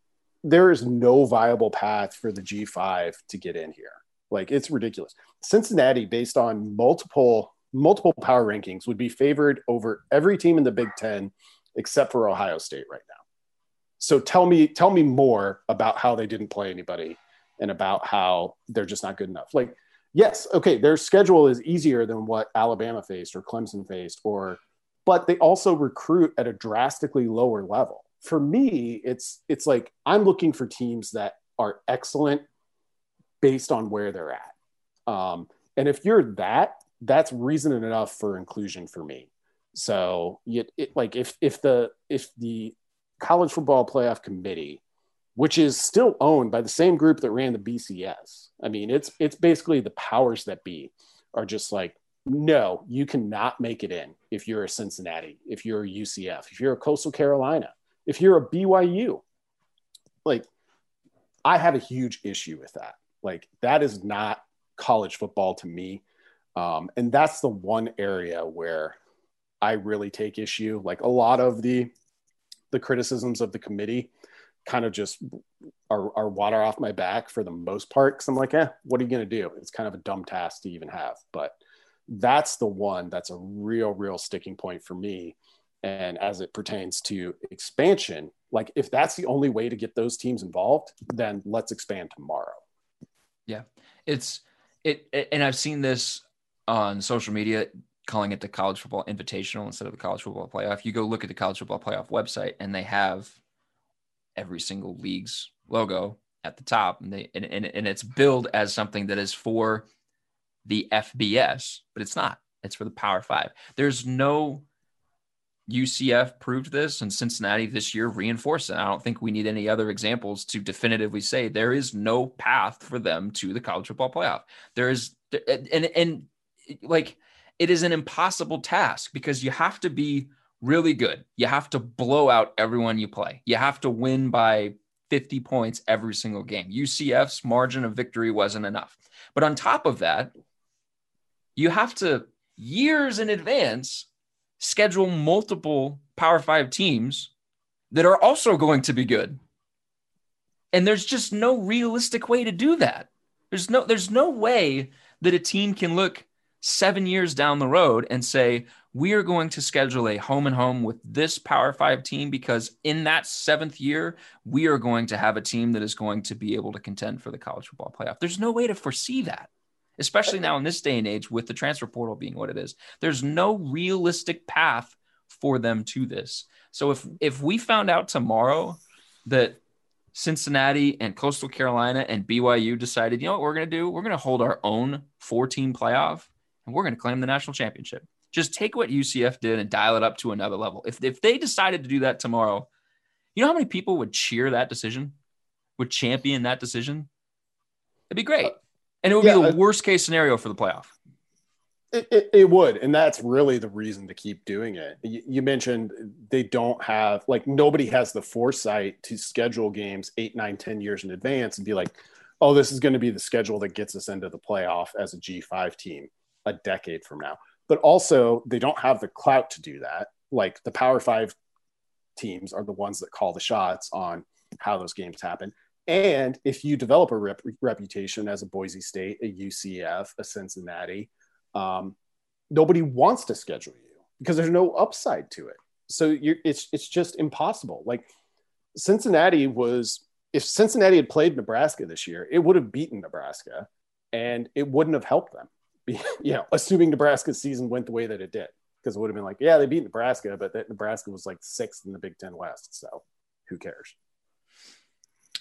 Speaker 6: there is no viable path for the G5 to get in here. Like it's ridiculous. Cincinnati, based on multiple multiple power rankings, would be favored over every team in the Big Ten except for Ohio State right now. So tell me, tell me more about how they didn't play anybody and about how they're just not good enough. Like, yes, okay, their schedule is easier than what Alabama faced or Clemson faced, or but they also recruit at a drastically lower level. For me, it's it's like I'm looking for teams that are excellent based on where they're at. Um, and if you're that, that's reason enough for inclusion for me. So, it, it, like if if the if the college football playoff committee, which is still owned by the same group that ran the BCS, I mean, it's it's basically the powers that be are just like, no, you cannot make it in if you're a Cincinnati, if you're a UCF, if you're a Coastal Carolina, if you're a BYU. Like, I have a huge issue with that. Like, that is not college football to me. Um, and that's the one area where I really take issue. Like a lot of the the criticisms of the committee kind of just are, are water off my back for the most part. Cause I'm like, eh, what are you going to do? It's kind of a dumb task to even have, but that's the one that's a real, real sticking point for me. And as it pertains to expansion, like if that's the only way to get those teams involved, then let's expand tomorrow.
Speaker 5: Yeah. It's it, and I've seen this on social media calling it the college football invitational instead of the college football playoff. You go look at the college football playoff website and they have every single league's logo at the top and they and, and, and it's billed as something that is for the FBS, but it's not. It's for the Power Five. There's no UCF proved this and Cincinnati this year reinforced it. I don't think we need any other examples to definitively say there is no path for them to the college football playoff. There is and and like it is an impossible task because you have to be really good. You have to blow out everyone you play. You have to win by 50 points every single game. UCF's margin of victory wasn't enough. But on top of that, you have to years in advance schedule multiple Power 5 teams that are also going to be good. And there's just no realistic way to do that. There's no there's no way that a team can look seven years down the road and say, we are going to schedule a home and home with this Power Five team because in that seventh year, we are going to have a team that is going to be able to contend for the college football playoff. There's no way to foresee that, especially now in this day and age with the transfer portal being what it is. There's no realistic path for them to this. So if if we found out tomorrow that Cincinnati and Coastal Carolina and BYU decided, you know what we're going to do? We're going to hold our own four team playoff and we're going to claim the national championship. Just take what UCF did and dial it up to another level. If, if they decided to do that tomorrow, you know how many people would cheer that decision, would champion that decision? It'd be great. Uh, And it would yeah, be the uh, worst case scenario for the playoff.
Speaker 6: It, it, it, would. And that's really the reason to keep doing it. You, you, mentioned they don't have, like, nobody has the foresight to schedule games eight, nine, ten years in advance and be like, oh, this is going to be the schedule that gets us into the playoff as a G5 team a decade from now. But also, they don't have the clout to do that. Like the Power Five teams are the ones that call the shots on how those games happen. And if you develop a rep- reputation as a Boise State, a UCF, a Cincinnati, um, nobody wants to schedule you because there's no upside to it. So it's it's just impossible. Like Cincinnati was, if Cincinnati had played Nebraska this year, it would have beaten Nebraska, and it wouldn't have helped them. you know, assuming Nebraska's season went the way that it did, because it would have been like, yeah, they beat Nebraska, but that Nebraska was like sixth in the Big Ten West. So who cares?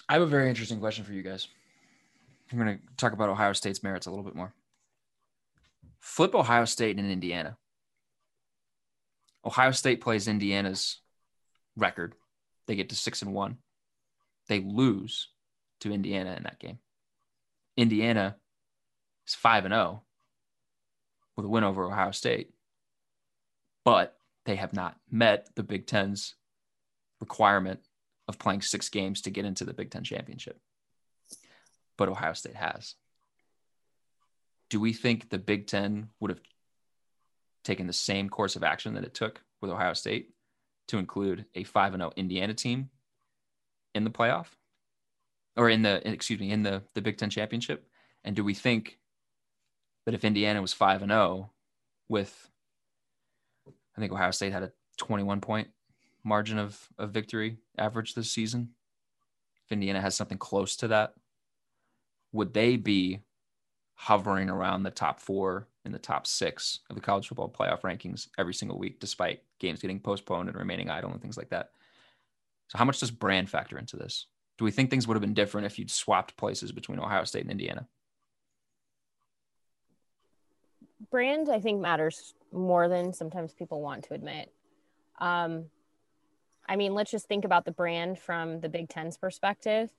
Speaker 5: I have a very interesting question for you guys. I'm going to talk about Ohio State's merits a little bit more. Flip Ohio State and Indiana. Ohio State plays Indiana's record. They get to six and one. They lose to Indiana in that game. Indiana is five and zero oh with a win over Ohio State. But they have not met the Big Ten's requirement of playing six games to get into the Big Ten championship. But Ohio State has. Do we think the Big Ten would have taken the same course of action that it took with Ohio State to include a 5 0 Indiana team in the playoff? or in the excuse me in the the Big Ten championship? And do we think that if Indiana was five and zero with, I think Ohio State had a 21 point margin of of victory average this season. If Indiana has something close to that, would they be hovering around the top four in the top six of the college football playoff rankings every single week, despite games getting postponed and remaining idle and things like that? So, how much does brand factor into this? Do we think things would have been different if you'd swapped places between Ohio State and Indiana?
Speaker 7: Brand, I think, matters more than sometimes people want to admit. Um, I mean, let's just think about the brand from the Big Ten's perspective.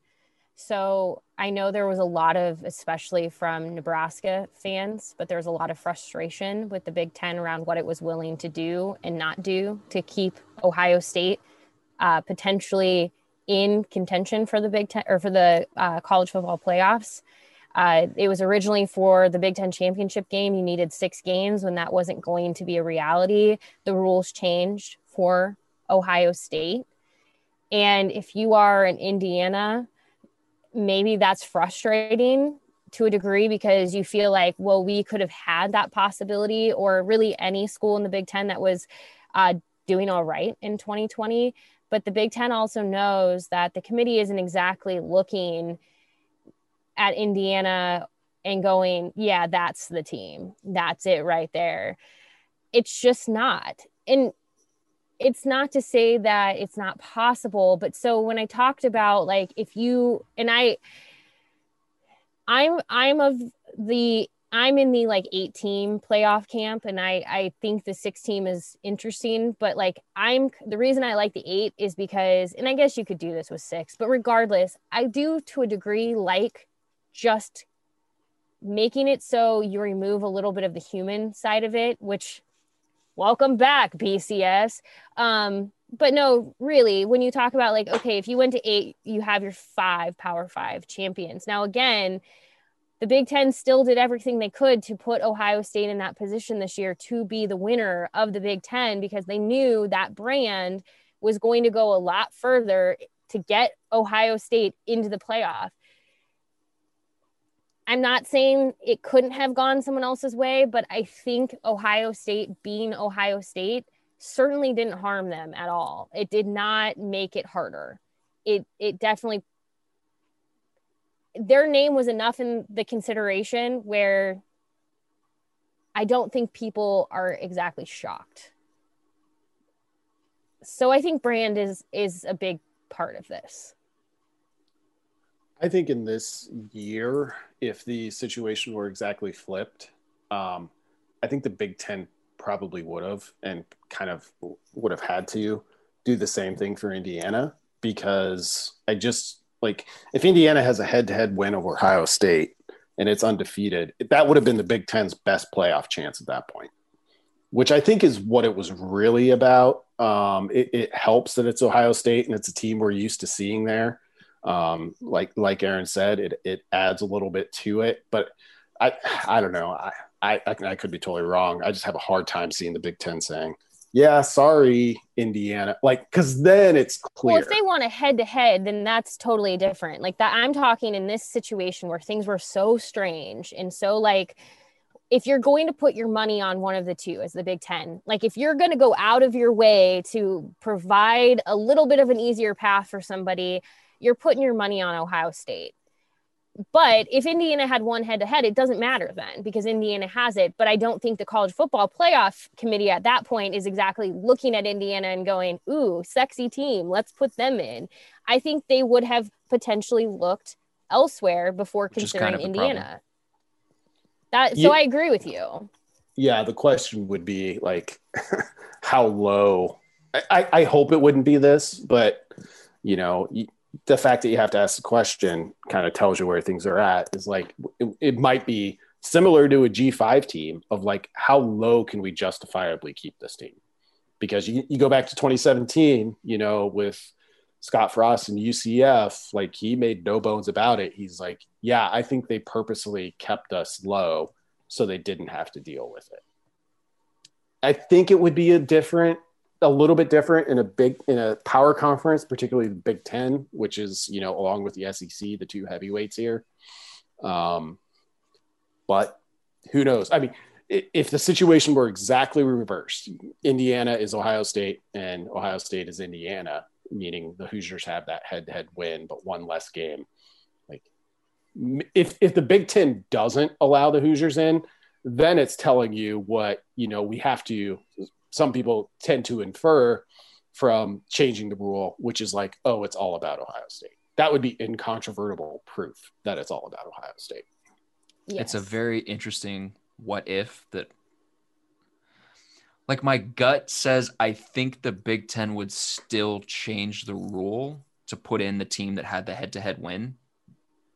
Speaker 7: So I know there was a lot of, especially from Nebraska fans, but there was a lot of frustration with the Big Ten around what it was willing to do and not do to keep Ohio State uh, potentially in contention for the Big Ten or for the uh, college football playoffs. Uh, it was originally for the Big Ten championship game. You needed six games when that wasn't going to be a reality. The rules changed for Ohio State. And if you are in Indiana, maybe that's frustrating to a degree because you feel like, well, we could have had that possibility, or really any school in the Big Ten that was uh, doing all right in 2020. But the Big Ten also knows that the committee isn't exactly looking at Indiana and going, yeah, that's the team. That's it right there. It's just not. And it's not to say that it's not possible but so when i talked about like if you and i i'm i'm of the i'm in the like eight team playoff camp and i i think the six team is interesting but like i'm the reason i like the eight is because and i guess you could do this with six but regardless i do to a degree like just making it so you remove a little bit of the human side of it which welcome back bcs um but no really when you talk about like okay if you went to eight you have your five power five champions. Now again the big ten still did everything they could to put ohio state in that position this year to be the winner of the big ten because they knew that brand was going to go a lot further to get ohio state into the playoff I'm not saying it couldn't have gone someone else's way, but I think Ohio State being Ohio State certainly didn't harm them at all. It did not make it harder. It it definitely their name was enough in the consideration where I don't think people are exactly shocked. So I think brand is is a big part of this.
Speaker 6: I think in this year, if the situation were exactly flipped, um, I think the Big Ten probably would have and kind of would have had to do the same thing for Indiana because I just like if Indiana has a head to head win over Ohio State and it's undefeated, that would have been the Big Ten's best playoff chance at that point, which I think is what it was really about. Um, it, it helps that it's Ohio State and it's a team we're used to seeing there um, like like Erin said, it it adds a little bit to it. But I I don't know. I, I I could be totally wrong. I just have a hard time seeing the Big Ten saying, "Yeah, sorry, Indiana," like because then it's clear.
Speaker 7: Well, if they want a head to head, then that's totally different. Like that, I'm talking in this situation where things were so strange and so like if you're going to put your money on one of the two as the Big Ten, like if you're going to go out of your way to provide a little bit of an easier path for somebody, you're putting your money on Ohio State. But if Indiana had one head to head, it doesn't matter then because Indiana has it. But I don't think the college football playoff committee at that point is exactly looking at Indiana and going, ooh, sexy team, let's put them in. I think they would have potentially looked elsewhere before Which considering kind of Indiana. That so yeah. I agree with you.
Speaker 6: Yeah, the question would be like how low I, I hope it wouldn't be this, but you know, the fact that you have to ask the question kind of tells you where things are at is like it, it, might be similar to a g5 team of like how low can we justifiably keep this team? Because you, you go back to 2017 you know with scott frost and ucf like he made no bones about it. He's like yeah i think they purposely kept us low so they didn't have to deal with it. I think it would be a different a little bit different in a big in a power conference, particularly the Big Ten, which is you know along with the SEC, the two heavyweights here. Um, but who knows? I mean, if the situation were exactly reversed, Indiana is Ohio State and Ohio State is Indiana, meaning the Hoosiers have that head-to-head win, but one less game. Like, if if the Big Ten doesn't allow the Hoosiers in, then it's telling you what you know we have to. Some people tend to infer from changing the rule, which is like, oh, it's all about Ohio State. That would be incontrovertible proof that it's all about Ohio State.
Speaker 5: Yes. It's a very interesting what if that like my gut says I think the Big 10 would still change the rule to put in the team that had the head to head win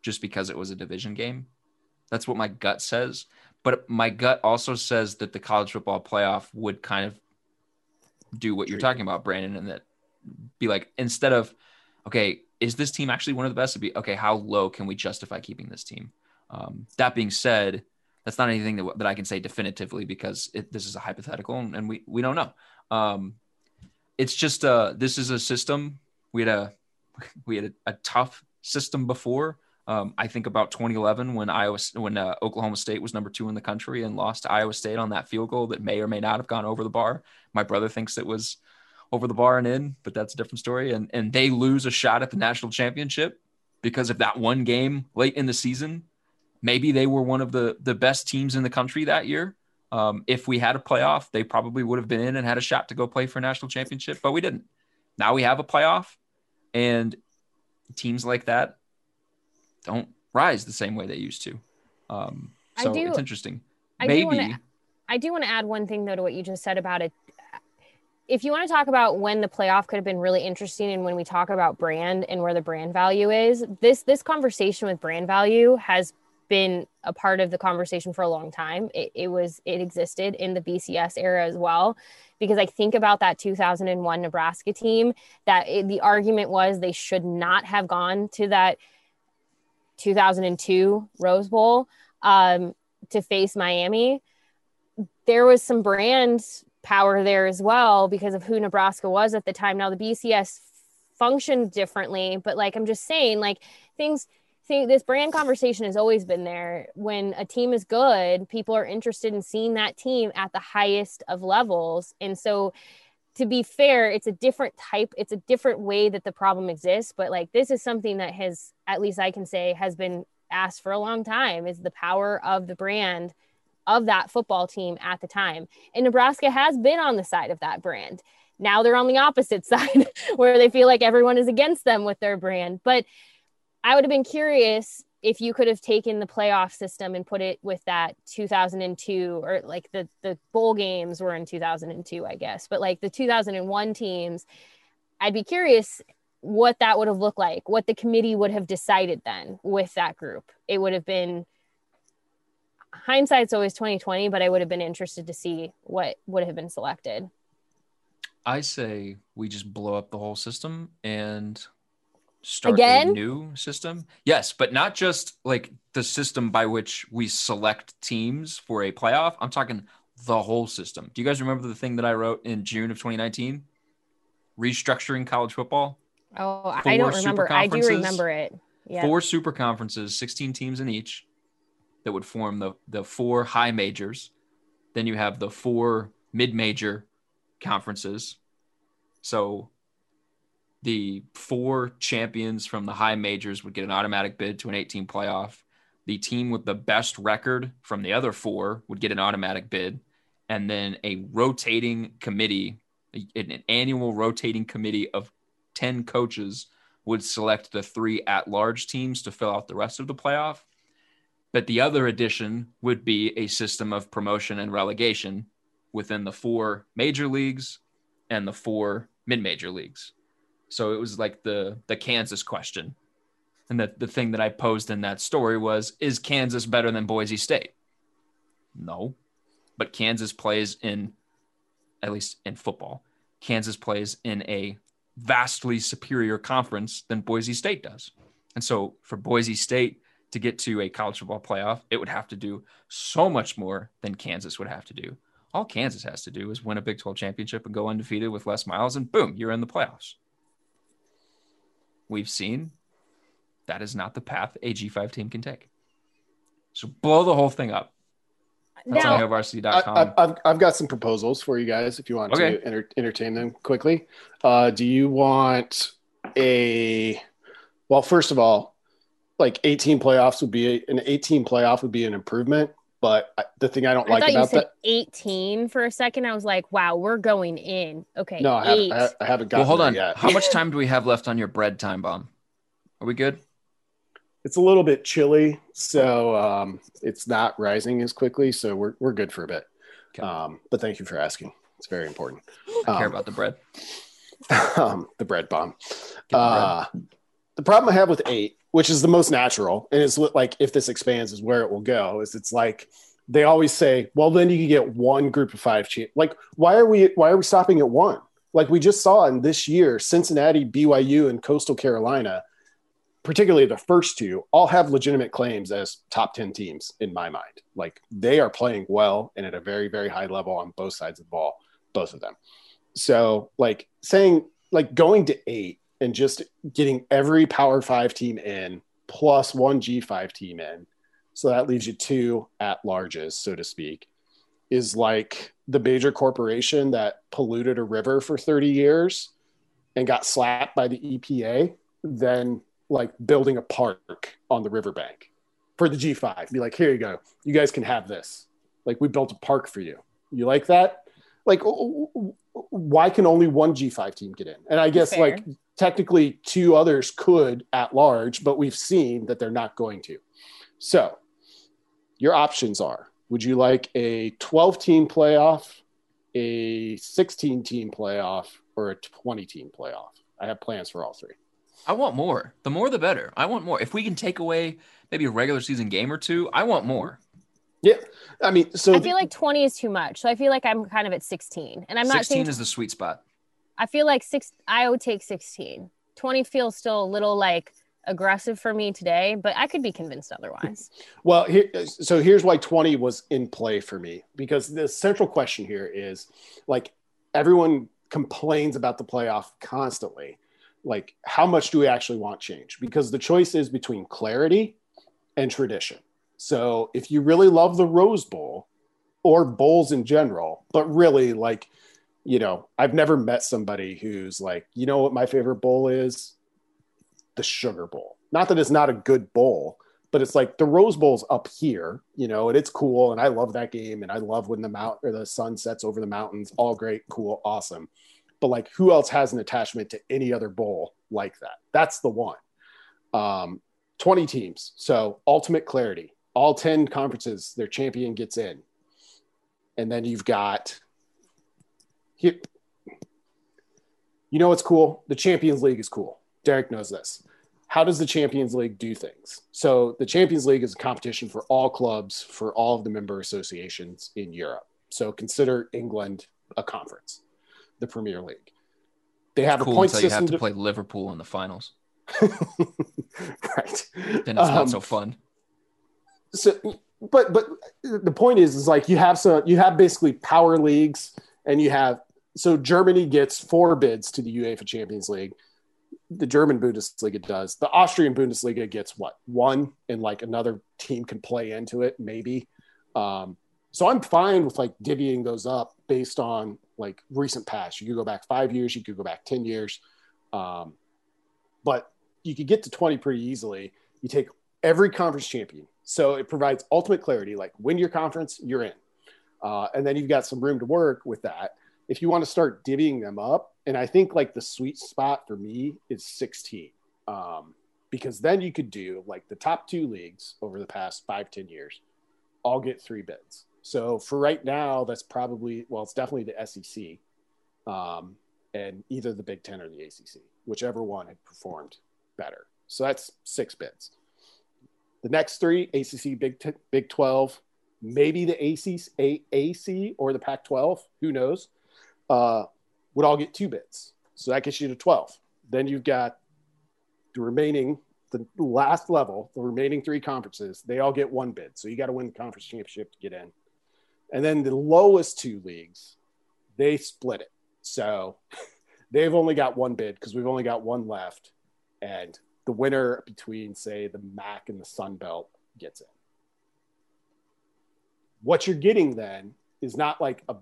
Speaker 5: just because it was a division game. That's what my gut says. But my gut also says that the college football playoff would kind of do what you're talking about, Brandon, and that be like, instead of, okay, is this team actually one of the best? To be, okay, how low can we justify keeping this team? Um, that being said, that's not anything that, that I can say definitively because it, this is a hypothetical and, and we, we don't know. Um, it's just uh, this is a system. We had a we had a, a tough system before. Um, I think about 2011 when Iowa when uh, Oklahoma State was number two in the country and lost to Iowa State on that field goal that may or may not have gone over the bar. My brother thinks it was over the bar and in, but that's a different story. And and they lose a shot at the national championship because of that one game late in the season maybe they were one of the the best teams in the country that year. Um, if we had a playoff, they probably would have been in and had a shot to go play for a national championship, but we didn't. Now we have a playoff, and teams like that don't rise the same way they used to. Um, so do, it's interesting.
Speaker 7: I maybe. Do wanna, I do want to add one thing though to what you just said about it. If you want to talk about when the playoff could have been really interesting, and when we talk about brand and where the brand value is, this this conversation with brand value has been a part of the conversation for a long time. It, it, was it existed in the BCS era as well, because I think about that 2001 Nebraska team. That it, the argument was they should not have gone to that 2002 Rose Bowl um, to face Miami. There was some brand power there as well because of who Nebraska was at the time. Now the BCS functioned differently, but like I'm just saying, like things see this brand conversation has always been there when a team is good people are interested in seeing that team at the highest of levels and so to be fair it's a different type it's a different way that the problem exists but like this is something that has at least i can say has been asked for a long time is the power of the brand of that football team at the time. And nebraska has been on the side of that brand. Now they're on the opposite side where they feel like everyone is against them with their brand. But I would have been curious if you could have taken the playoff system and put it with that 2002 or like the the bowl games were in 2002 I guess but like the 2001 teams I'd be curious what that would have looked like what the committee would have decided then with that group. It would have been hindsight's always 2020 but I would have been interested to see what would have been selected.
Speaker 5: I say we just blow up the whole system and start
Speaker 7: Again?
Speaker 5: a new system. Yes, but not just like the system by which we select teams for a playoff. I'm talking the whole system. Do you guys remember the thing that I wrote in June of 2019? Restructuring college football.
Speaker 7: Oh, Four I don't remember. I do remember it.
Speaker 5: Yeah. Four super conferences, 16 teams in each that would form the the four high majors. Then you have the four mid-major conferences. So the four champions from the high majors would get an automatic bid to an 18 playoff. The team with the best record from the other four would get an automatic bid. And then a rotating committee, an annual rotating committee of 10 coaches would select the three at large teams to fill out the rest of the playoff. But the other addition would be a system of promotion and relegation within the four major leagues and the four mid major leagues. So it was like the the Kansas question. And the, the thing that I posed in that story was is Kansas better than Boise State? No. But Kansas plays in at least in football. Kansas plays in a vastly superior conference than Boise State does. And so for Boise State to get to a college football playoff, it would have to do so much more than Kansas would have to do. All Kansas has to do is win a Big 12 championship and go undefeated with Les Miles, and boom, you're in the playoffs. We've seen that is not the path a G5 team can take. So blow the whole thing up. That's
Speaker 7: Now,
Speaker 5: on
Speaker 6: I,
Speaker 5: HailVarsity.com.
Speaker 6: I've, I've, I've got some proposals for you guys if you want
Speaker 5: Okay.
Speaker 6: to enter, entertain them quickly. Uh, do you want a, well, first of all, like 18 playoffs would be a, an 18 playoff would be an improvement. But I- the thing I don't
Speaker 7: I
Speaker 6: like
Speaker 7: thought you
Speaker 6: about
Speaker 7: said
Speaker 6: that,
Speaker 7: 18 for a second. I was like, wow, we're going in. Okay.
Speaker 6: no, I haven't, I, I haven't
Speaker 5: well,
Speaker 6: gotten
Speaker 5: hold on.
Speaker 6: yet.
Speaker 5: How much time do we have left on your bread time bomb? Are we good?
Speaker 6: It's a little bit chilly, so um, it's not rising as quickly. So we're, we're good for a bit.
Speaker 5: Okay.
Speaker 6: Um, but thank you for asking. It's very important.
Speaker 5: I care
Speaker 6: Um,
Speaker 5: about the bread.
Speaker 6: um, the bread bomb.
Speaker 5: the bread.
Speaker 6: Uh, the problem I have with eight, which is the most natural, and it's like if this expands, is where it will go. Is it's like they always say, well, then you can get one group of five. Cha- like, why are we why are we stopping at one? Like we just saw in this year, Cincinnati, BYU, and Coastal Carolina, particularly the first two, all have legitimate claims as top ten teams in my mind. Like they are playing well and at a very very high level on both sides of the ball, both of them. So like saying like going to eight and just getting every Power Five team in plus one G5 team in, so that leaves you two at larges, so to speak, is like the major corporation that polluted a river for 30 years and got slapped by the EPA, then like building a park on the riverbank for the G5. Be like, here you go. You guys can have this. Like, we built a park for you. You like that? Like, why can only one G5 team get in? And I guess
Speaker 7: Fair.
Speaker 6: like technically two others could at large, but we've seen that they're not going to. So your options are would you like a 12 team playoff, a 16 team playoff, or a 20 team playoff? I have plans for all three.
Speaker 5: I want more. The more, the better. I want more. If we can take away maybe a regular season game or two, I want more.
Speaker 6: Yeah. I mean, so
Speaker 7: I feel like 20 is too much. So I feel like I'm kind of at 16. And I'm not
Speaker 5: 16 is the sweet spot.
Speaker 7: I feel like six I would take 16. 20 feels still a little like aggressive for me today, but I could be convinced otherwise.
Speaker 6: Well, here, so here's why 20 was in play for me because the central question here is like everyone complains about the playoff constantly. Like, how much do we actually want change? Because the choice is between clarity and tradition. So, if you really love the Rose Bowl or bowls in general, but really like, you know, I've never met somebody who's like, you know what my favorite bowl is? The Sugar Bowl. Not that it's not a good bowl, but it's like the Rose Bowl's up here, you know, and it's cool, and I love that game, and I love when the mount or the sun sets over the mountains. All great, cool, awesome. But like, who else has an attachment to any other bowl like that? That's the one. Um, Twenty teams, so ultimate clarity. All ten conferences, their champion gets in, and then you've got. Here, you know what's cool? The Champions League is cool. Derek knows this how does the Champions League do things? So the Champions League is a competition for all clubs for all of the member associations in Europe. So consider England a conference, the Premier League. They have a point
Speaker 5: until you
Speaker 6: system.
Speaker 5: have to play Liverpool in the finals.
Speaker 6: right.
Speaker 5: Then it's
Speaker 6: Um,
Speaker 5: not so fun.
Speaker 6: So but but the point is is like you have some you have basically power leagues and you have so Germany gets four bids to the UEFA Champions League. The German Bundesliga does. The Austrian Bundesliga gets what? One and like another team can play into it maybe. Um so I'm fine with like divvying those up based on like recent past. You could go back 5 years, you could go back 10 years. Um but you could get to 20 pretty easily. You take every conference champion. So it provides ultimate clarity like win your conference, you're in. Uh, and then you've got some room to work with that. If you want to start divvying them up, and I think like the sweet spot for me is 16. Um, because then you could do like the top two leagues over the past five ten years, all get three bids. So for right now, that's probably, well, it's definitely the SEC um, and either the Big Ten or the ACC, whichever one had performed better. So that's six bids. The next three, ACC, Big T- Big 12, maybe the ACC, AAC or the Pac 12, who knows, uh, would all get two bids. So that gets you to 12. Then you've got the remaining, the last level, the remaining three conferences, they all get one bid. So you got to win the conference championship to get in. And then the lowest two leagues, they split it. So they've only got one bid because we've only got one left. And the winner between, say, the MAC and the Sun Belt gets it. What you're getting then is not like a,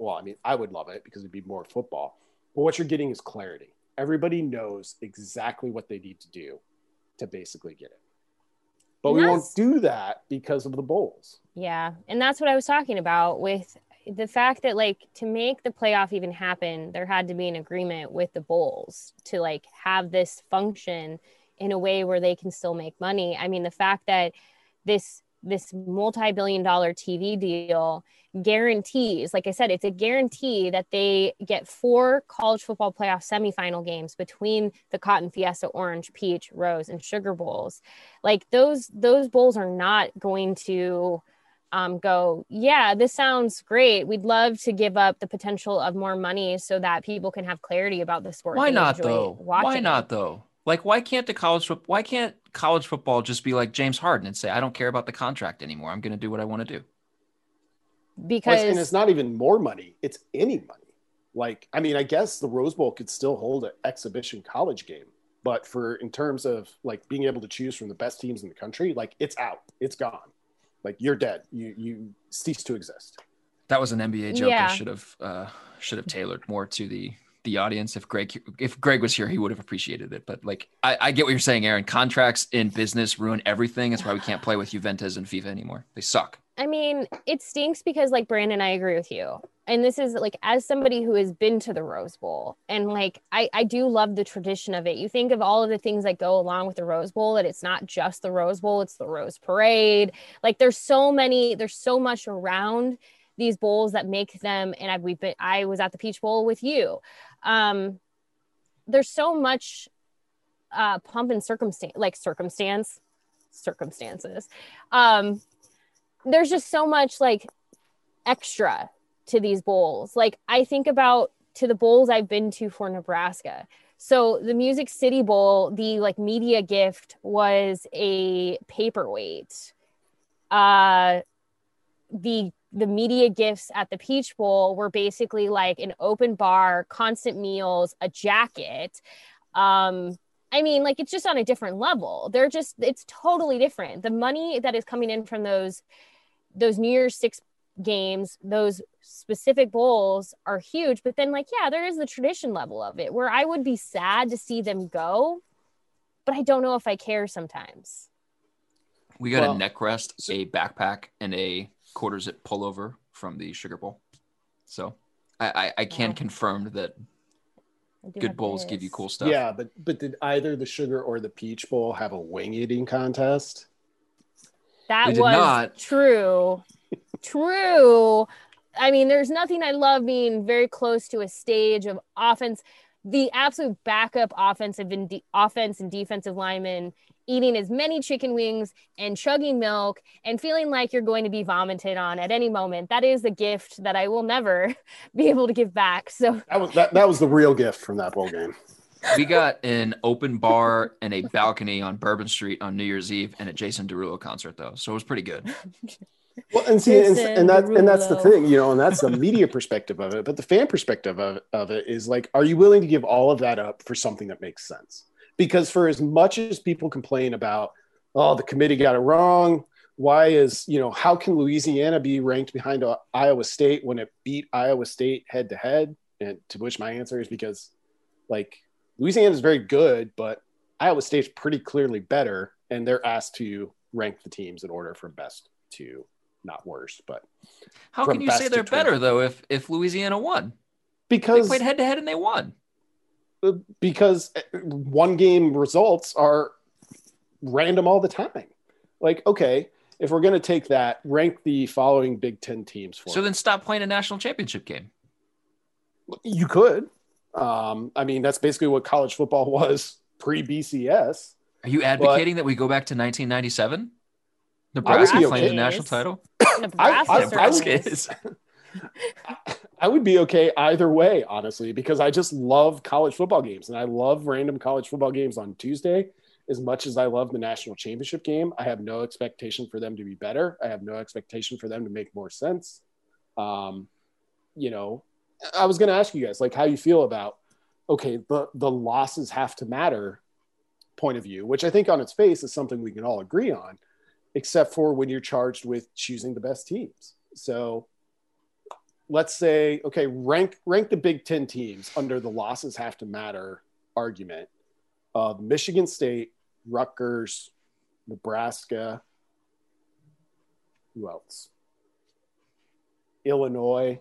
Speaker 6: well, I mean, I would love it because it'd be more football, but what you're getting is clarity. Everybody knows exactly what they need to do to basically get it. But we won't do that because of the bowls.
Speaker 7: Yeah. And that's what I was talking about with the fact that like to make the playoff even happen, there had to be an agreement with the bowls to like have this function in a way where they can still make money. I mean, the fact that this this multi-billion dollar TV deal guarantees, like I said, it's a guarantee that they get four college football playoff semifinal games between the Cotton Fiesta, Orange, Peach, Rose, and Sugar Bowls. Like those those bowls are not going to um, go, yeah, this sounds great. We'd love to give up the potential of more money so that people can have clarity about the sport.
Speaker 5: Why not though?
Speaker 7: watching
Speaker 5: Why not though? Like, why can't the college foot- why can't college football just be like James Harden and say, I don't care about the contract anymore. I'm going to do what I want to do.
Speaker 7: Because
Speaker 6: it's- and it's not even more money, it's any money. Like, I mean, I guess the Rose Bowl could still hold an exhibition college game, but for in terms of like being able to choose from the best teams in the country, like it's out, it's gone. Like you're dead. You you cease to exist.
Speaker 5: That was an NBA joke.
Speaker 7: Yeah.
Speaker 5: I should have uh, should have tailored more to the the audience. If Greg if Greg was here, he would have appreciated it. But like, I, I get what you're saying, Erin. Contracts in business ruin everything. That's why we can't play with Juventus and FIFA anymore. They suck.
Speaker 7: I mean, it stinks because like Brandon, I agree with you. And this is like as somebody who has been to the Rose Bowl and like I I do love the tradition of it. You think of all of the things that go along with the Rose Bowl that it's not just the Rose Bowl, it's the Rose Parade. Like there's so many there's so much around these bowls that make them and I we've been I was at the Peach Bowl with you. Um there's so much uh pump and circumstance like circumstance circumstances. Um there's just so much like extra to these bowls. Like I think about to the bowls I've been to for Nebraska. So the Music City Bowl, the like media gift was a paperweight. Uh the the media gifts at the Peach Bowl were basically like an open bar, constant meals, a jacket. Um I mean, like it's just on a different level. They're just it's totally different. The money that is coming in from those those New Year's Six games, those specific bowls are huge. But then, like, yeah, there is the tradition level of it where I would be sad to see them go, but I don't know if I care sometimes.
Speaker 5: We got
Speaker 6: Well,
Speaker 5: a neck rest, a backpack, and a quarter zip pullover from the Sugar Bowl. So I, I, I can
Speaker 7: Wow.
Speaker 5: confirm that good
Speaker 7: have
Speaker 5: bowls give you cool stuff.
Speaker 6: Yeah, but but did either the Sugar or the Peach Bowl have a wing eating contest?
Speaker 7: That
Speaker 5: did
Speaker 7: was
Speaker 5: not.
Speaker 7: true. true. I mean, there's nothing I love being very close to a stage of offense. The absolute backup offensive and de- offense and defensive linemen eating as many chicken wings and chugging milk and feeling like you're going to be vomited on at any moment. That is a gift that I will never be able to give back. So
Speaker 6: That was that, that was the real gift from that bowl game.
Speaker 5: We got an open bar and a balcony on Bourbon Street on New Year's Eve and a Jason Derulo concert though. So it was pretty good.
Speaker 6: Well, and see, and,
Speaker 7: Jason
Speaker 6: and that and that's the thing, you know, and that's the media perspective of it. But the fan perspective of, of it is like, are you willing to give all of that up for something that makes sense? Because for as much as people complain about, oh, the committee got it wrong. Why is you know how can Louisiana be ranked behind Iowa State when it beat Iowa State head to head? And to which my answer is because, like, Louisiana is very good, but Iowa State's pretty clearly better, and they're asked to rank the teams in order from best to not worse. But
Speaker 5: How can you say they're better though if if Louisiana won?
Speaker 6: Because they
Speaker 5: played head to head and they won.
Speaker 6: Because one game results are random all the time. Like, okay, if we're going to take that, rank the following Big Ten teams for
Speaker 5: So
Speaker 6: me.
Speaker 5: then stop playing a national championship game.
Speaker 6: you could. Um, I mean, that's basically what college football was pre BCS.
Speaker 5: Are you advocating that we go back to 1997? Nebraska
Speaker 6: be
Speaker 5: playing the national title.
Speaker 7: Nebraska,
Speaker 6: I- I
Speaker 7: certainly is.
Speaker 6: I would be okay either way, honestly, because I just love college football games and I love random college football games on Tuesday as much as I love the national championship game. I have no expectation for them to be better. I have no expectation for them to make more sense. Um, you know, I was going to ask you guys like how you feel about okay, the the losses have to matter point of view, which I think on its face is something we can all agree on, except for when you're charged with choosing the best teams. So let's say okay, rank rank the Big 10 teams under the losses have to matter argument of Michigan State, Rutgers, Nebraska, who else? Illinois.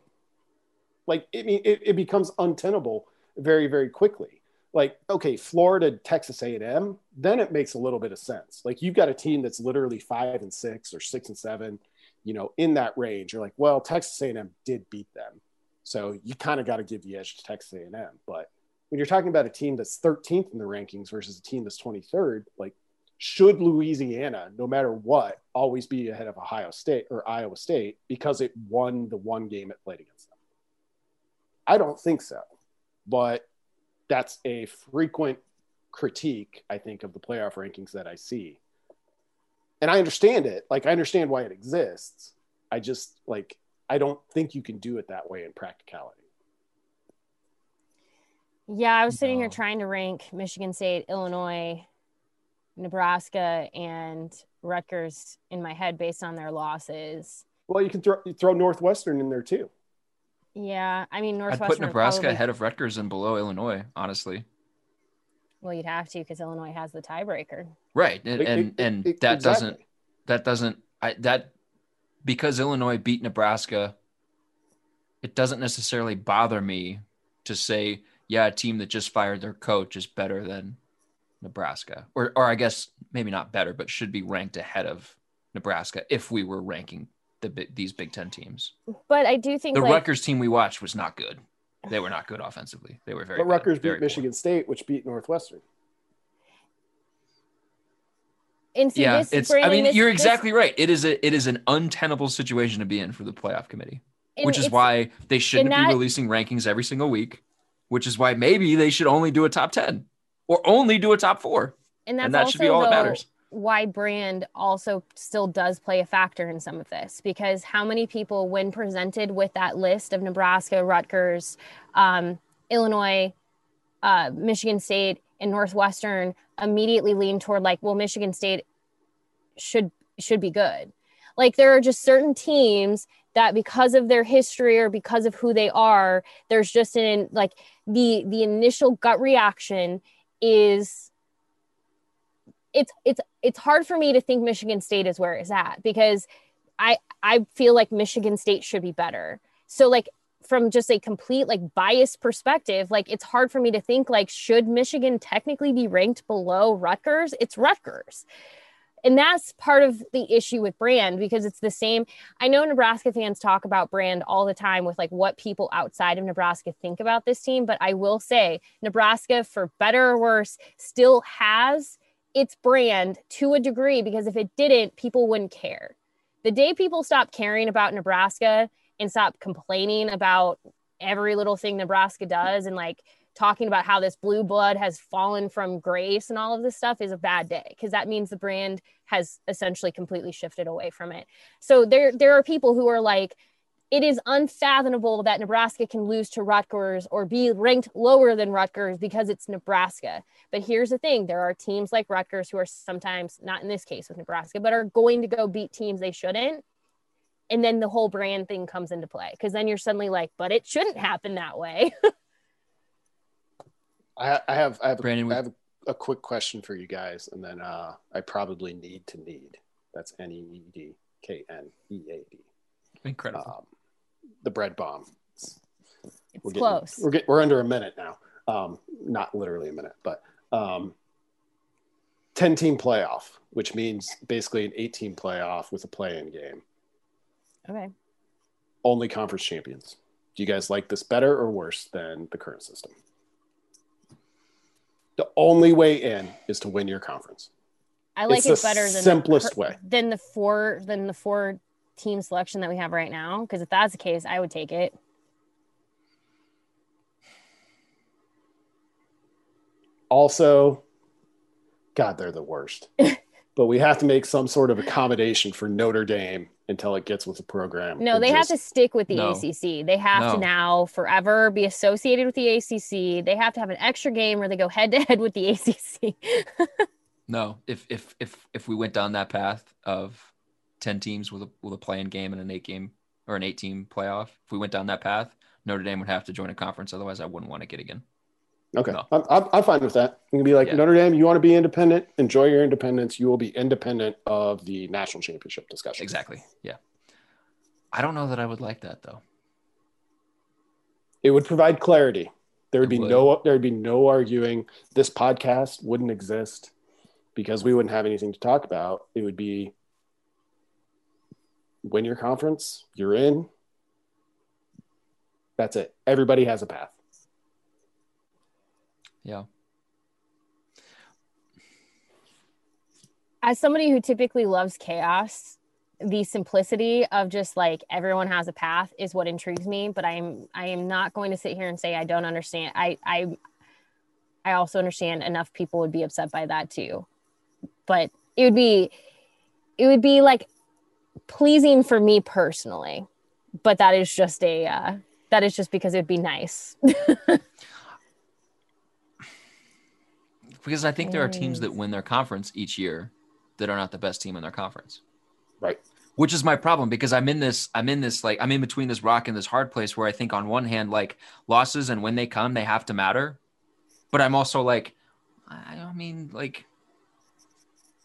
Speaker 6: Like, I mean, it, it becomes untenable very, very quickly. Like, okay, Florida, Texas A&M, then it makes a little bit of sense. Like, you've got a team that's literally five and six or six and seven, you know, in that range. You're like, well, Texas A&M did beat them, so you kind of got to give the edge to Texas A&M. But when you're talking about a team that's 13th in the rankings versus a team that's 23rd, like should Louisiana, no matter what, always be ahead of Ohio State or Iowa State because it won the one game it played against them? I don't think so. But that's a frequent critique, I think, of the playoff rankings that I see. And I understand it. Like, I understand why it exists. I just, like, I don't think you can do it that way in practicality.
Speaker 7: Yeah, I was sitting no. here trying to rank Michigan State, Illinois, Nebraska and Rutgers in my head based on their losses.
Speaker 6: Well, you can throw you throw Northwestern in there too.
Speaker 7: Yeah, I mean Northwestern.
Speaker 5: I'd put Nebraska probably... ahead of Rutgers and below Illinois, honestly.
Speaker 7: Well, you'd have to because Illinois has the tiebreaker.
Speaker 5: Right, and and, and that exactly. doesn't that doesn't I that because Illinois beat Nebraska. It doesn't necessarily bother me to say, yeah, a team that just fired their coach is better than Nebraska, or or I guess maybe not better, but should be ranked ahead of Nebraska if we were ranking the these Big Ten teams.
Speaker 7: But I do think
Speaker 5: the
Speaker 7: like,
Speaker 5: Rutgers team we watched was not good. They were not good offensively. They were very.
Speaker 6: But Rutgers
Speaker 5: beat
Speaker 6: Michigan poor. State, which beat Northwestern.
Speaker 7: And
Speaker 5: yeah, this, it's. Brandon, I mean, this, you're exactly this, right. It is a it is an untenable situation to be in for the playoff committee, which is why they shouldn't that, be releasing rankings every single week. Which is why maybe they should only do a top ten or only do a top four.
Speaker 7: And, that's and that should be all though, that matters. Why brand also still does play a factor in some of this because how many people, when presented with that list of Nebraska, Rutgers, um, Illinois, uh, Michigan State, and Northwestern, immediately lean toward like, well, Michigan State should should be good. Like there are just certain teams that because of their history or because of who they are, there's just an like the the initial gut reaction is it's it's it's hard for me to think Michigan State is where it's at because I I feel like Michigan State should be better. So like from just a complete like biased perspective, like it's hard for me to think like should Michigan technically be ranked below Rutgers? It's Rutgers and that's part of the issue with brand because it's the same i know nebraska fans talk about brand all the time with like what people outside of nebraska think about this team but i will say nebraska for better or worse still has its brand to a degree because if it didn't people wouldn't care the day people stop caring about nebraska and stop complaining about every little thing nebraska does and like talking about how this blue blood has fallen from grace and all of this stuff is a bad day because that means the brand has essentially completely shifted away from it. So there there are people who are like it is unfathomable that Nebraska can lose to Rutgers or be ranked lower than Rutgers because it's Nebraska. But here's the thing there are teams like Rutgers who are sometimes, not in this case with Nebraska, but are going to go beat teams they shouldn't. And then the whole brand thing comes into play because then you're suddenly like, but it shouldn't happen that way.
Speaker 6: I, I have I have, Brandon, I have a quick question for you guys, and then uh, I probably need to knead. That's N E E D K N E A D.
Speaker 5: Incredible. Um,
Speaker 6: the bread bomb.
Speaker 7: It's, we're getting, close.
Speaker 6: We're get, we're under a minute now. Um, not literally a minute, but um, ten team playoff, which means basically an eight team playoff with a play in game.
Speaker 7: Okay.
Speaker 6: Only conference champions. Do you guys like this better or worse than the current system? The only way in is to win your conference.
Speaker 7: I like it's it better than
Speaker 6: simplest
Speaker 7: the,
Speaker 6: way
Speaker 7: than the four than the four team selection that we have right now. Because if that's the case, I would take it.
Speaker 6: Also, God, they're the worst. but we have to make some sort of accommodation for Notre Dame until it gets with the program.
Speaker 7: No,
Speaker 6: and
Speaker 7: they have to stick with the
Speaker 5: No.
Speaker 7: ACC. They have
Speaker 5: No.
Speaker 7: to now forever be associated with the ACC. They have to have an extra game where they go head to head with the ACC.
Speaker 5: No, if if if if we went down that path of ten teams with a with a playing game and an eight game or an eight team playoff, if we went down that path, Notre Dame would have to join a conference. Otherwise, I wouldn't want to get again.
Speaker 6: Okay,
Speaker 5: No.
Speaker 6: I'm, I'm, I'm fine with that. You can be like
Speaker 5: Yeah.
Speaker 6: Notre Dame. You want to be independent? Enjoy your independence. You will be independent of the national championship discussion.
Speaker 5: Exactly. Yeah. I don't know that I would like that though.
Speaker 6: It would provide clarity. There would
Speaker 5: It
Speaker 6: be
Speaker 5: would.
Speaker 6: no there would be no arguing. This podcast wouldn't exist because we wouldn't have anything to talk about. It would be win your conference, you're in. That's it. Everybody has a path.
Speaker 5: Yeah.
Speaker 7: As somebody who typically loves chaos, the simplicity of just like everyone has a path is what intrigues me. But I am I am not going to sit here and say I don't understand. I I I also understand enough people would be upset by that too. But it would be it would be like pleasing for me personally. But that is just a uh, that is just because it'd be nice.
Speaker 5: Because I think there are teams that win their conference each year that are not the best team in their conference.
Speaker 6: Right.
Speaker 5: Which is my problem because I'm in this I'm in this like I'm in between this rock and this hard place where I think on one hand like losses and when they come they have to matter. But I'm also like I I mean like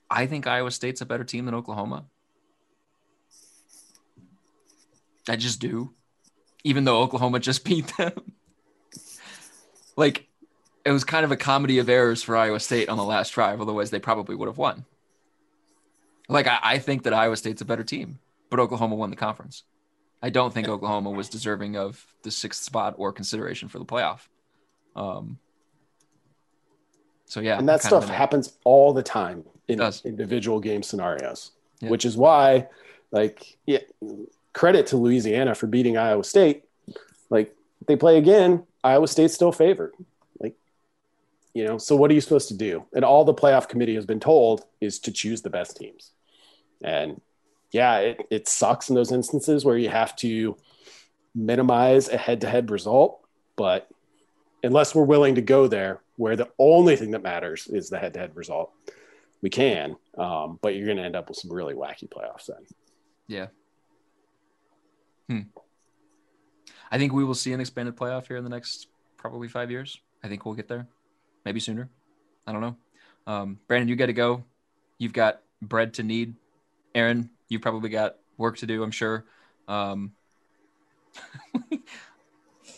Speaker 5: I think Iowa State's a better team than Oklahoma. I just do. Even though Oklahoma just beat them. like it was kind of a comedy of errors for Iowa State on the last drive. Otherwise, they probably would have won. Like, I, I think that Iowa State's a better team, but Oklahoma won the conference. I don't think Oklahoma was deserving of the sixth spot or consideration for the playoff. Um, so, yeah.
Speaker 6: and that
Speaker 5: I'm kind of
Speaker 6: stuff happens all the time in individual game scenarios
Speaker 5: Yeah.
Speaker 6: which is why like yeah credit to louisiana for beating iowa state. Like they play again iowa state's still favored. Like you know so what are you supposed to do? And all the playoff committee has been told is to choose the best teams. And yeah it, it sucks in those instances where you have to minimize a head-to-head result. But unless we're willing to go there where the only thing that matters is the head-to-head result we can. Um, but you're going to end up with some really wacky playoffs then.
Speaker 5: Yeah. Hmm. I think we will see an expanded playoff here in the next probably five years. I think we'll get there, maybe sooner. I don't know. Um, Brandon, you got to go. You've got bread to knead. Erin, you've probably got work to do. I'm sure. Um,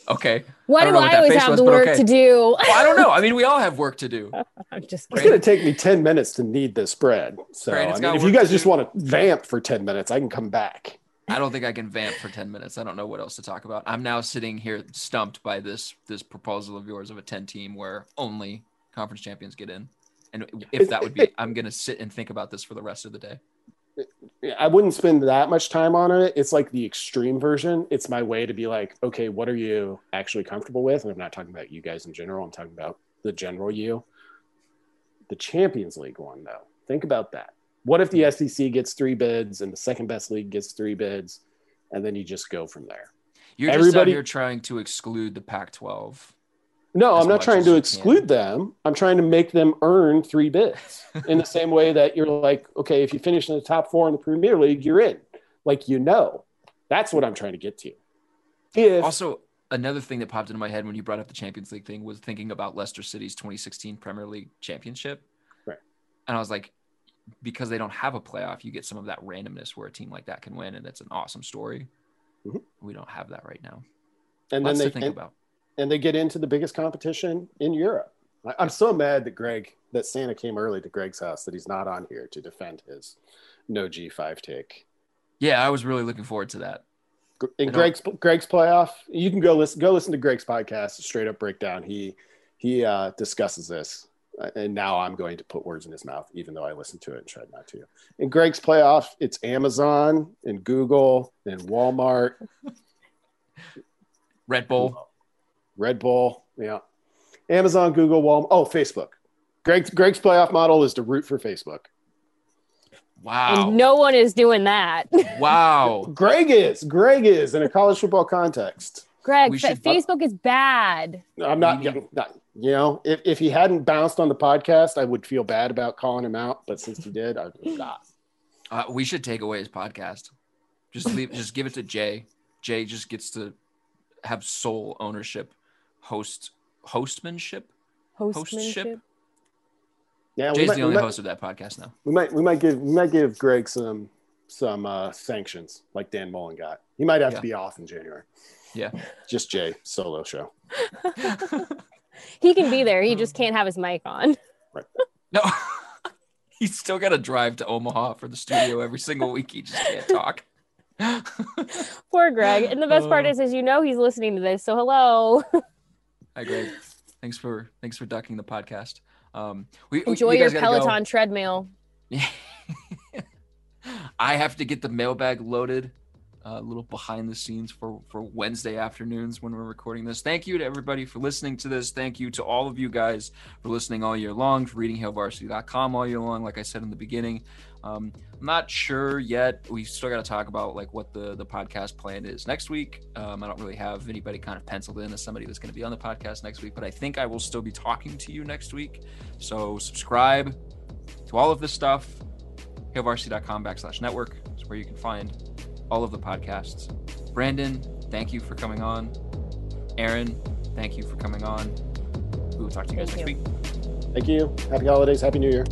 Speaker 5: okay.
Speaker 7: Why do
Speaker 5: don't
Speaker 7: I, always have
Speaker 5: was,
Speaker 7: the work
Speaker 5: okay.
Speaker 7: to do?
Speaker 5: Well, I don't know. I mean, we all have work to do.
Speaker 7: I'm just
Speaker 6: it's going to take me 10 minutes to knead this bread. so
Speaker 5: Brandon's
Speaker 6: I mean, if you guys just
Speaker 5: do.
Speaker 6: want to vamp for 10 minutes i can come back
Speaker 5: I don't think I can vamp for 10 minutes. I don't know what else to talk about. I'm now sitting here stumped by this this proposal of yours of a 10 team where only conference champions get in. And if that would be I'm going to sit and think about this for the rest of the day.
Speaker 6: I wouldn't spend that much time on it. It's like the extreme version. It's my way to be like, okay, what are you actually comfortable with? And I'm not talking about you guys in general. I'm talking about the general you. The Champions League one, though. Think about that. What if the SEC gets three bids and the second best league gets three bids, and then you just go from there?
Speaker 5: You're just out here trying to exclude the Pac-12.
Speaker 6: No, I'm not trying to exclude
Speaker 5: can.
Speaker 6: them. I'm trying to make them earn three bids in the same way that you're like, okay, if you finish in the top four in the Premier League, you're in. Like, you know, that's what I'm trying to get to. If
Speaker 5: Also, another thing that popped into my head when you brought up the Champions League thing was thinking about Leicester City's 2016 Premier League championship.
Speaker 6: Right.
Speaker 5: And I was like, because they don't have a playoff, you get some of that randomness where a team like that can win, and it's an awesome story.
Speaker 6: Mhm.
Speaker 5: We don't have that right now.
Speaker 6: and then they
Speaker 5: to think
Speaker 6: and,
Speaker 5: about.
Speaker 6: and they get into the biggest competition in Europe. I- I'm so mad that Greg that Santa came early to Greg's house that he's not on here to defend his no G5 take.
Speaker 5: Yeah, I was really looking forward to that.
Speaker 6: in Greg's Greg's playoff, you can go listen go listen to Greg's podcast, straight up breakdown. He he uh, discusses this, and now I'm going to put words in his mouth, even though I listened to it and tried not to. In Greg's playoff, it's Amazon and Google and Walmart,
Speaker 5: Red Bull.
Speaker 6: Red Bull, yeah, Amazon, Google, Walmart. Oh, Facebook. Greg's Greg's playoff model is to root for Facebook.
Speaker 5: Wow.
Speaker 7: And no one is doing that.
Speaker 5: wow.
Speaker 6: Greg is. Greg is in a college football context.
Speaker 7: Greg,
Speaker 5: We should-
Speaker 7: Facebook is bad.
Speaker 6: I'm not,
Speaker 5: We need-
Speaker 6: not you know, if, if he hadn't bounced on the podcast, I would feel bad about calling him out. But since he did, I would not.
Speaker 5: Uh, we should take away his podcast. Just leave. just give it to Jay. Jay just gets to have sole ownership, host hostmanship.
Speaker 7: Hostmanship.
Speaker 6: Yeah, we
Speaker 5: Jay's
Speaker 6: might,
Speaker 5: the only
Speaker 6: might,
Speaker 5: host of that podcast now.
Speaker 6: we might we might give we might give Greg some some uh, sanctions like Dan Mullen got. He might have
Speaker 5: Yeah.
Speaker 6: to be off in January.
Speaker 5: Yeah.
Speaker 6: Just Jay solo show.
Speaker 7: He can be there. He just can't have his mic on.
Speaker 5: No, he's still got to drive to Omaha for the studio every single week. He just can't talk.
Speaker 7: Poor Greg. And the best part
Speaker 5: Uh.
Speaker 7: is, as you know he's listening to this. So hello.
Speaker 5: Hi, Greg. Thanks for thanks for ducking the podcast. Um, we
Speaker 7: Enjoy
Speaker 5: you
Speaker 7: your
Speaker 5: gotta go.
Speaker 7: Peloton treadmill.
Speaker 5: I have to get the mailbag loaded. A little behind the scenes for for Wednesday afternoons when we're recording this. Thank you to everybody for listening to this. Thank you to all of you guys for listening all year long, for reading HailVarsity.com all year long. Like I said in the beginning, um, I'm not sure yet. We still got to talk about like what the the podcast plan is next week. Um, I don't really have anybody kind of penciled in as somebody that's going to be on the podcast next week, but I think I will still be talking to you next week. So subscribe to all of this stuff hailvarsity.com backslash network is where you can find all of the podcasts. Brandon, thank you for coming on. Erin, thank you for coming on. We will talk to you guys
Speaker 7: Thank
Speaker 5: next
Speaker 7: you.
Speaker 5: week.
Speaker 6: Thank you. Happy holidays. Happy New Year.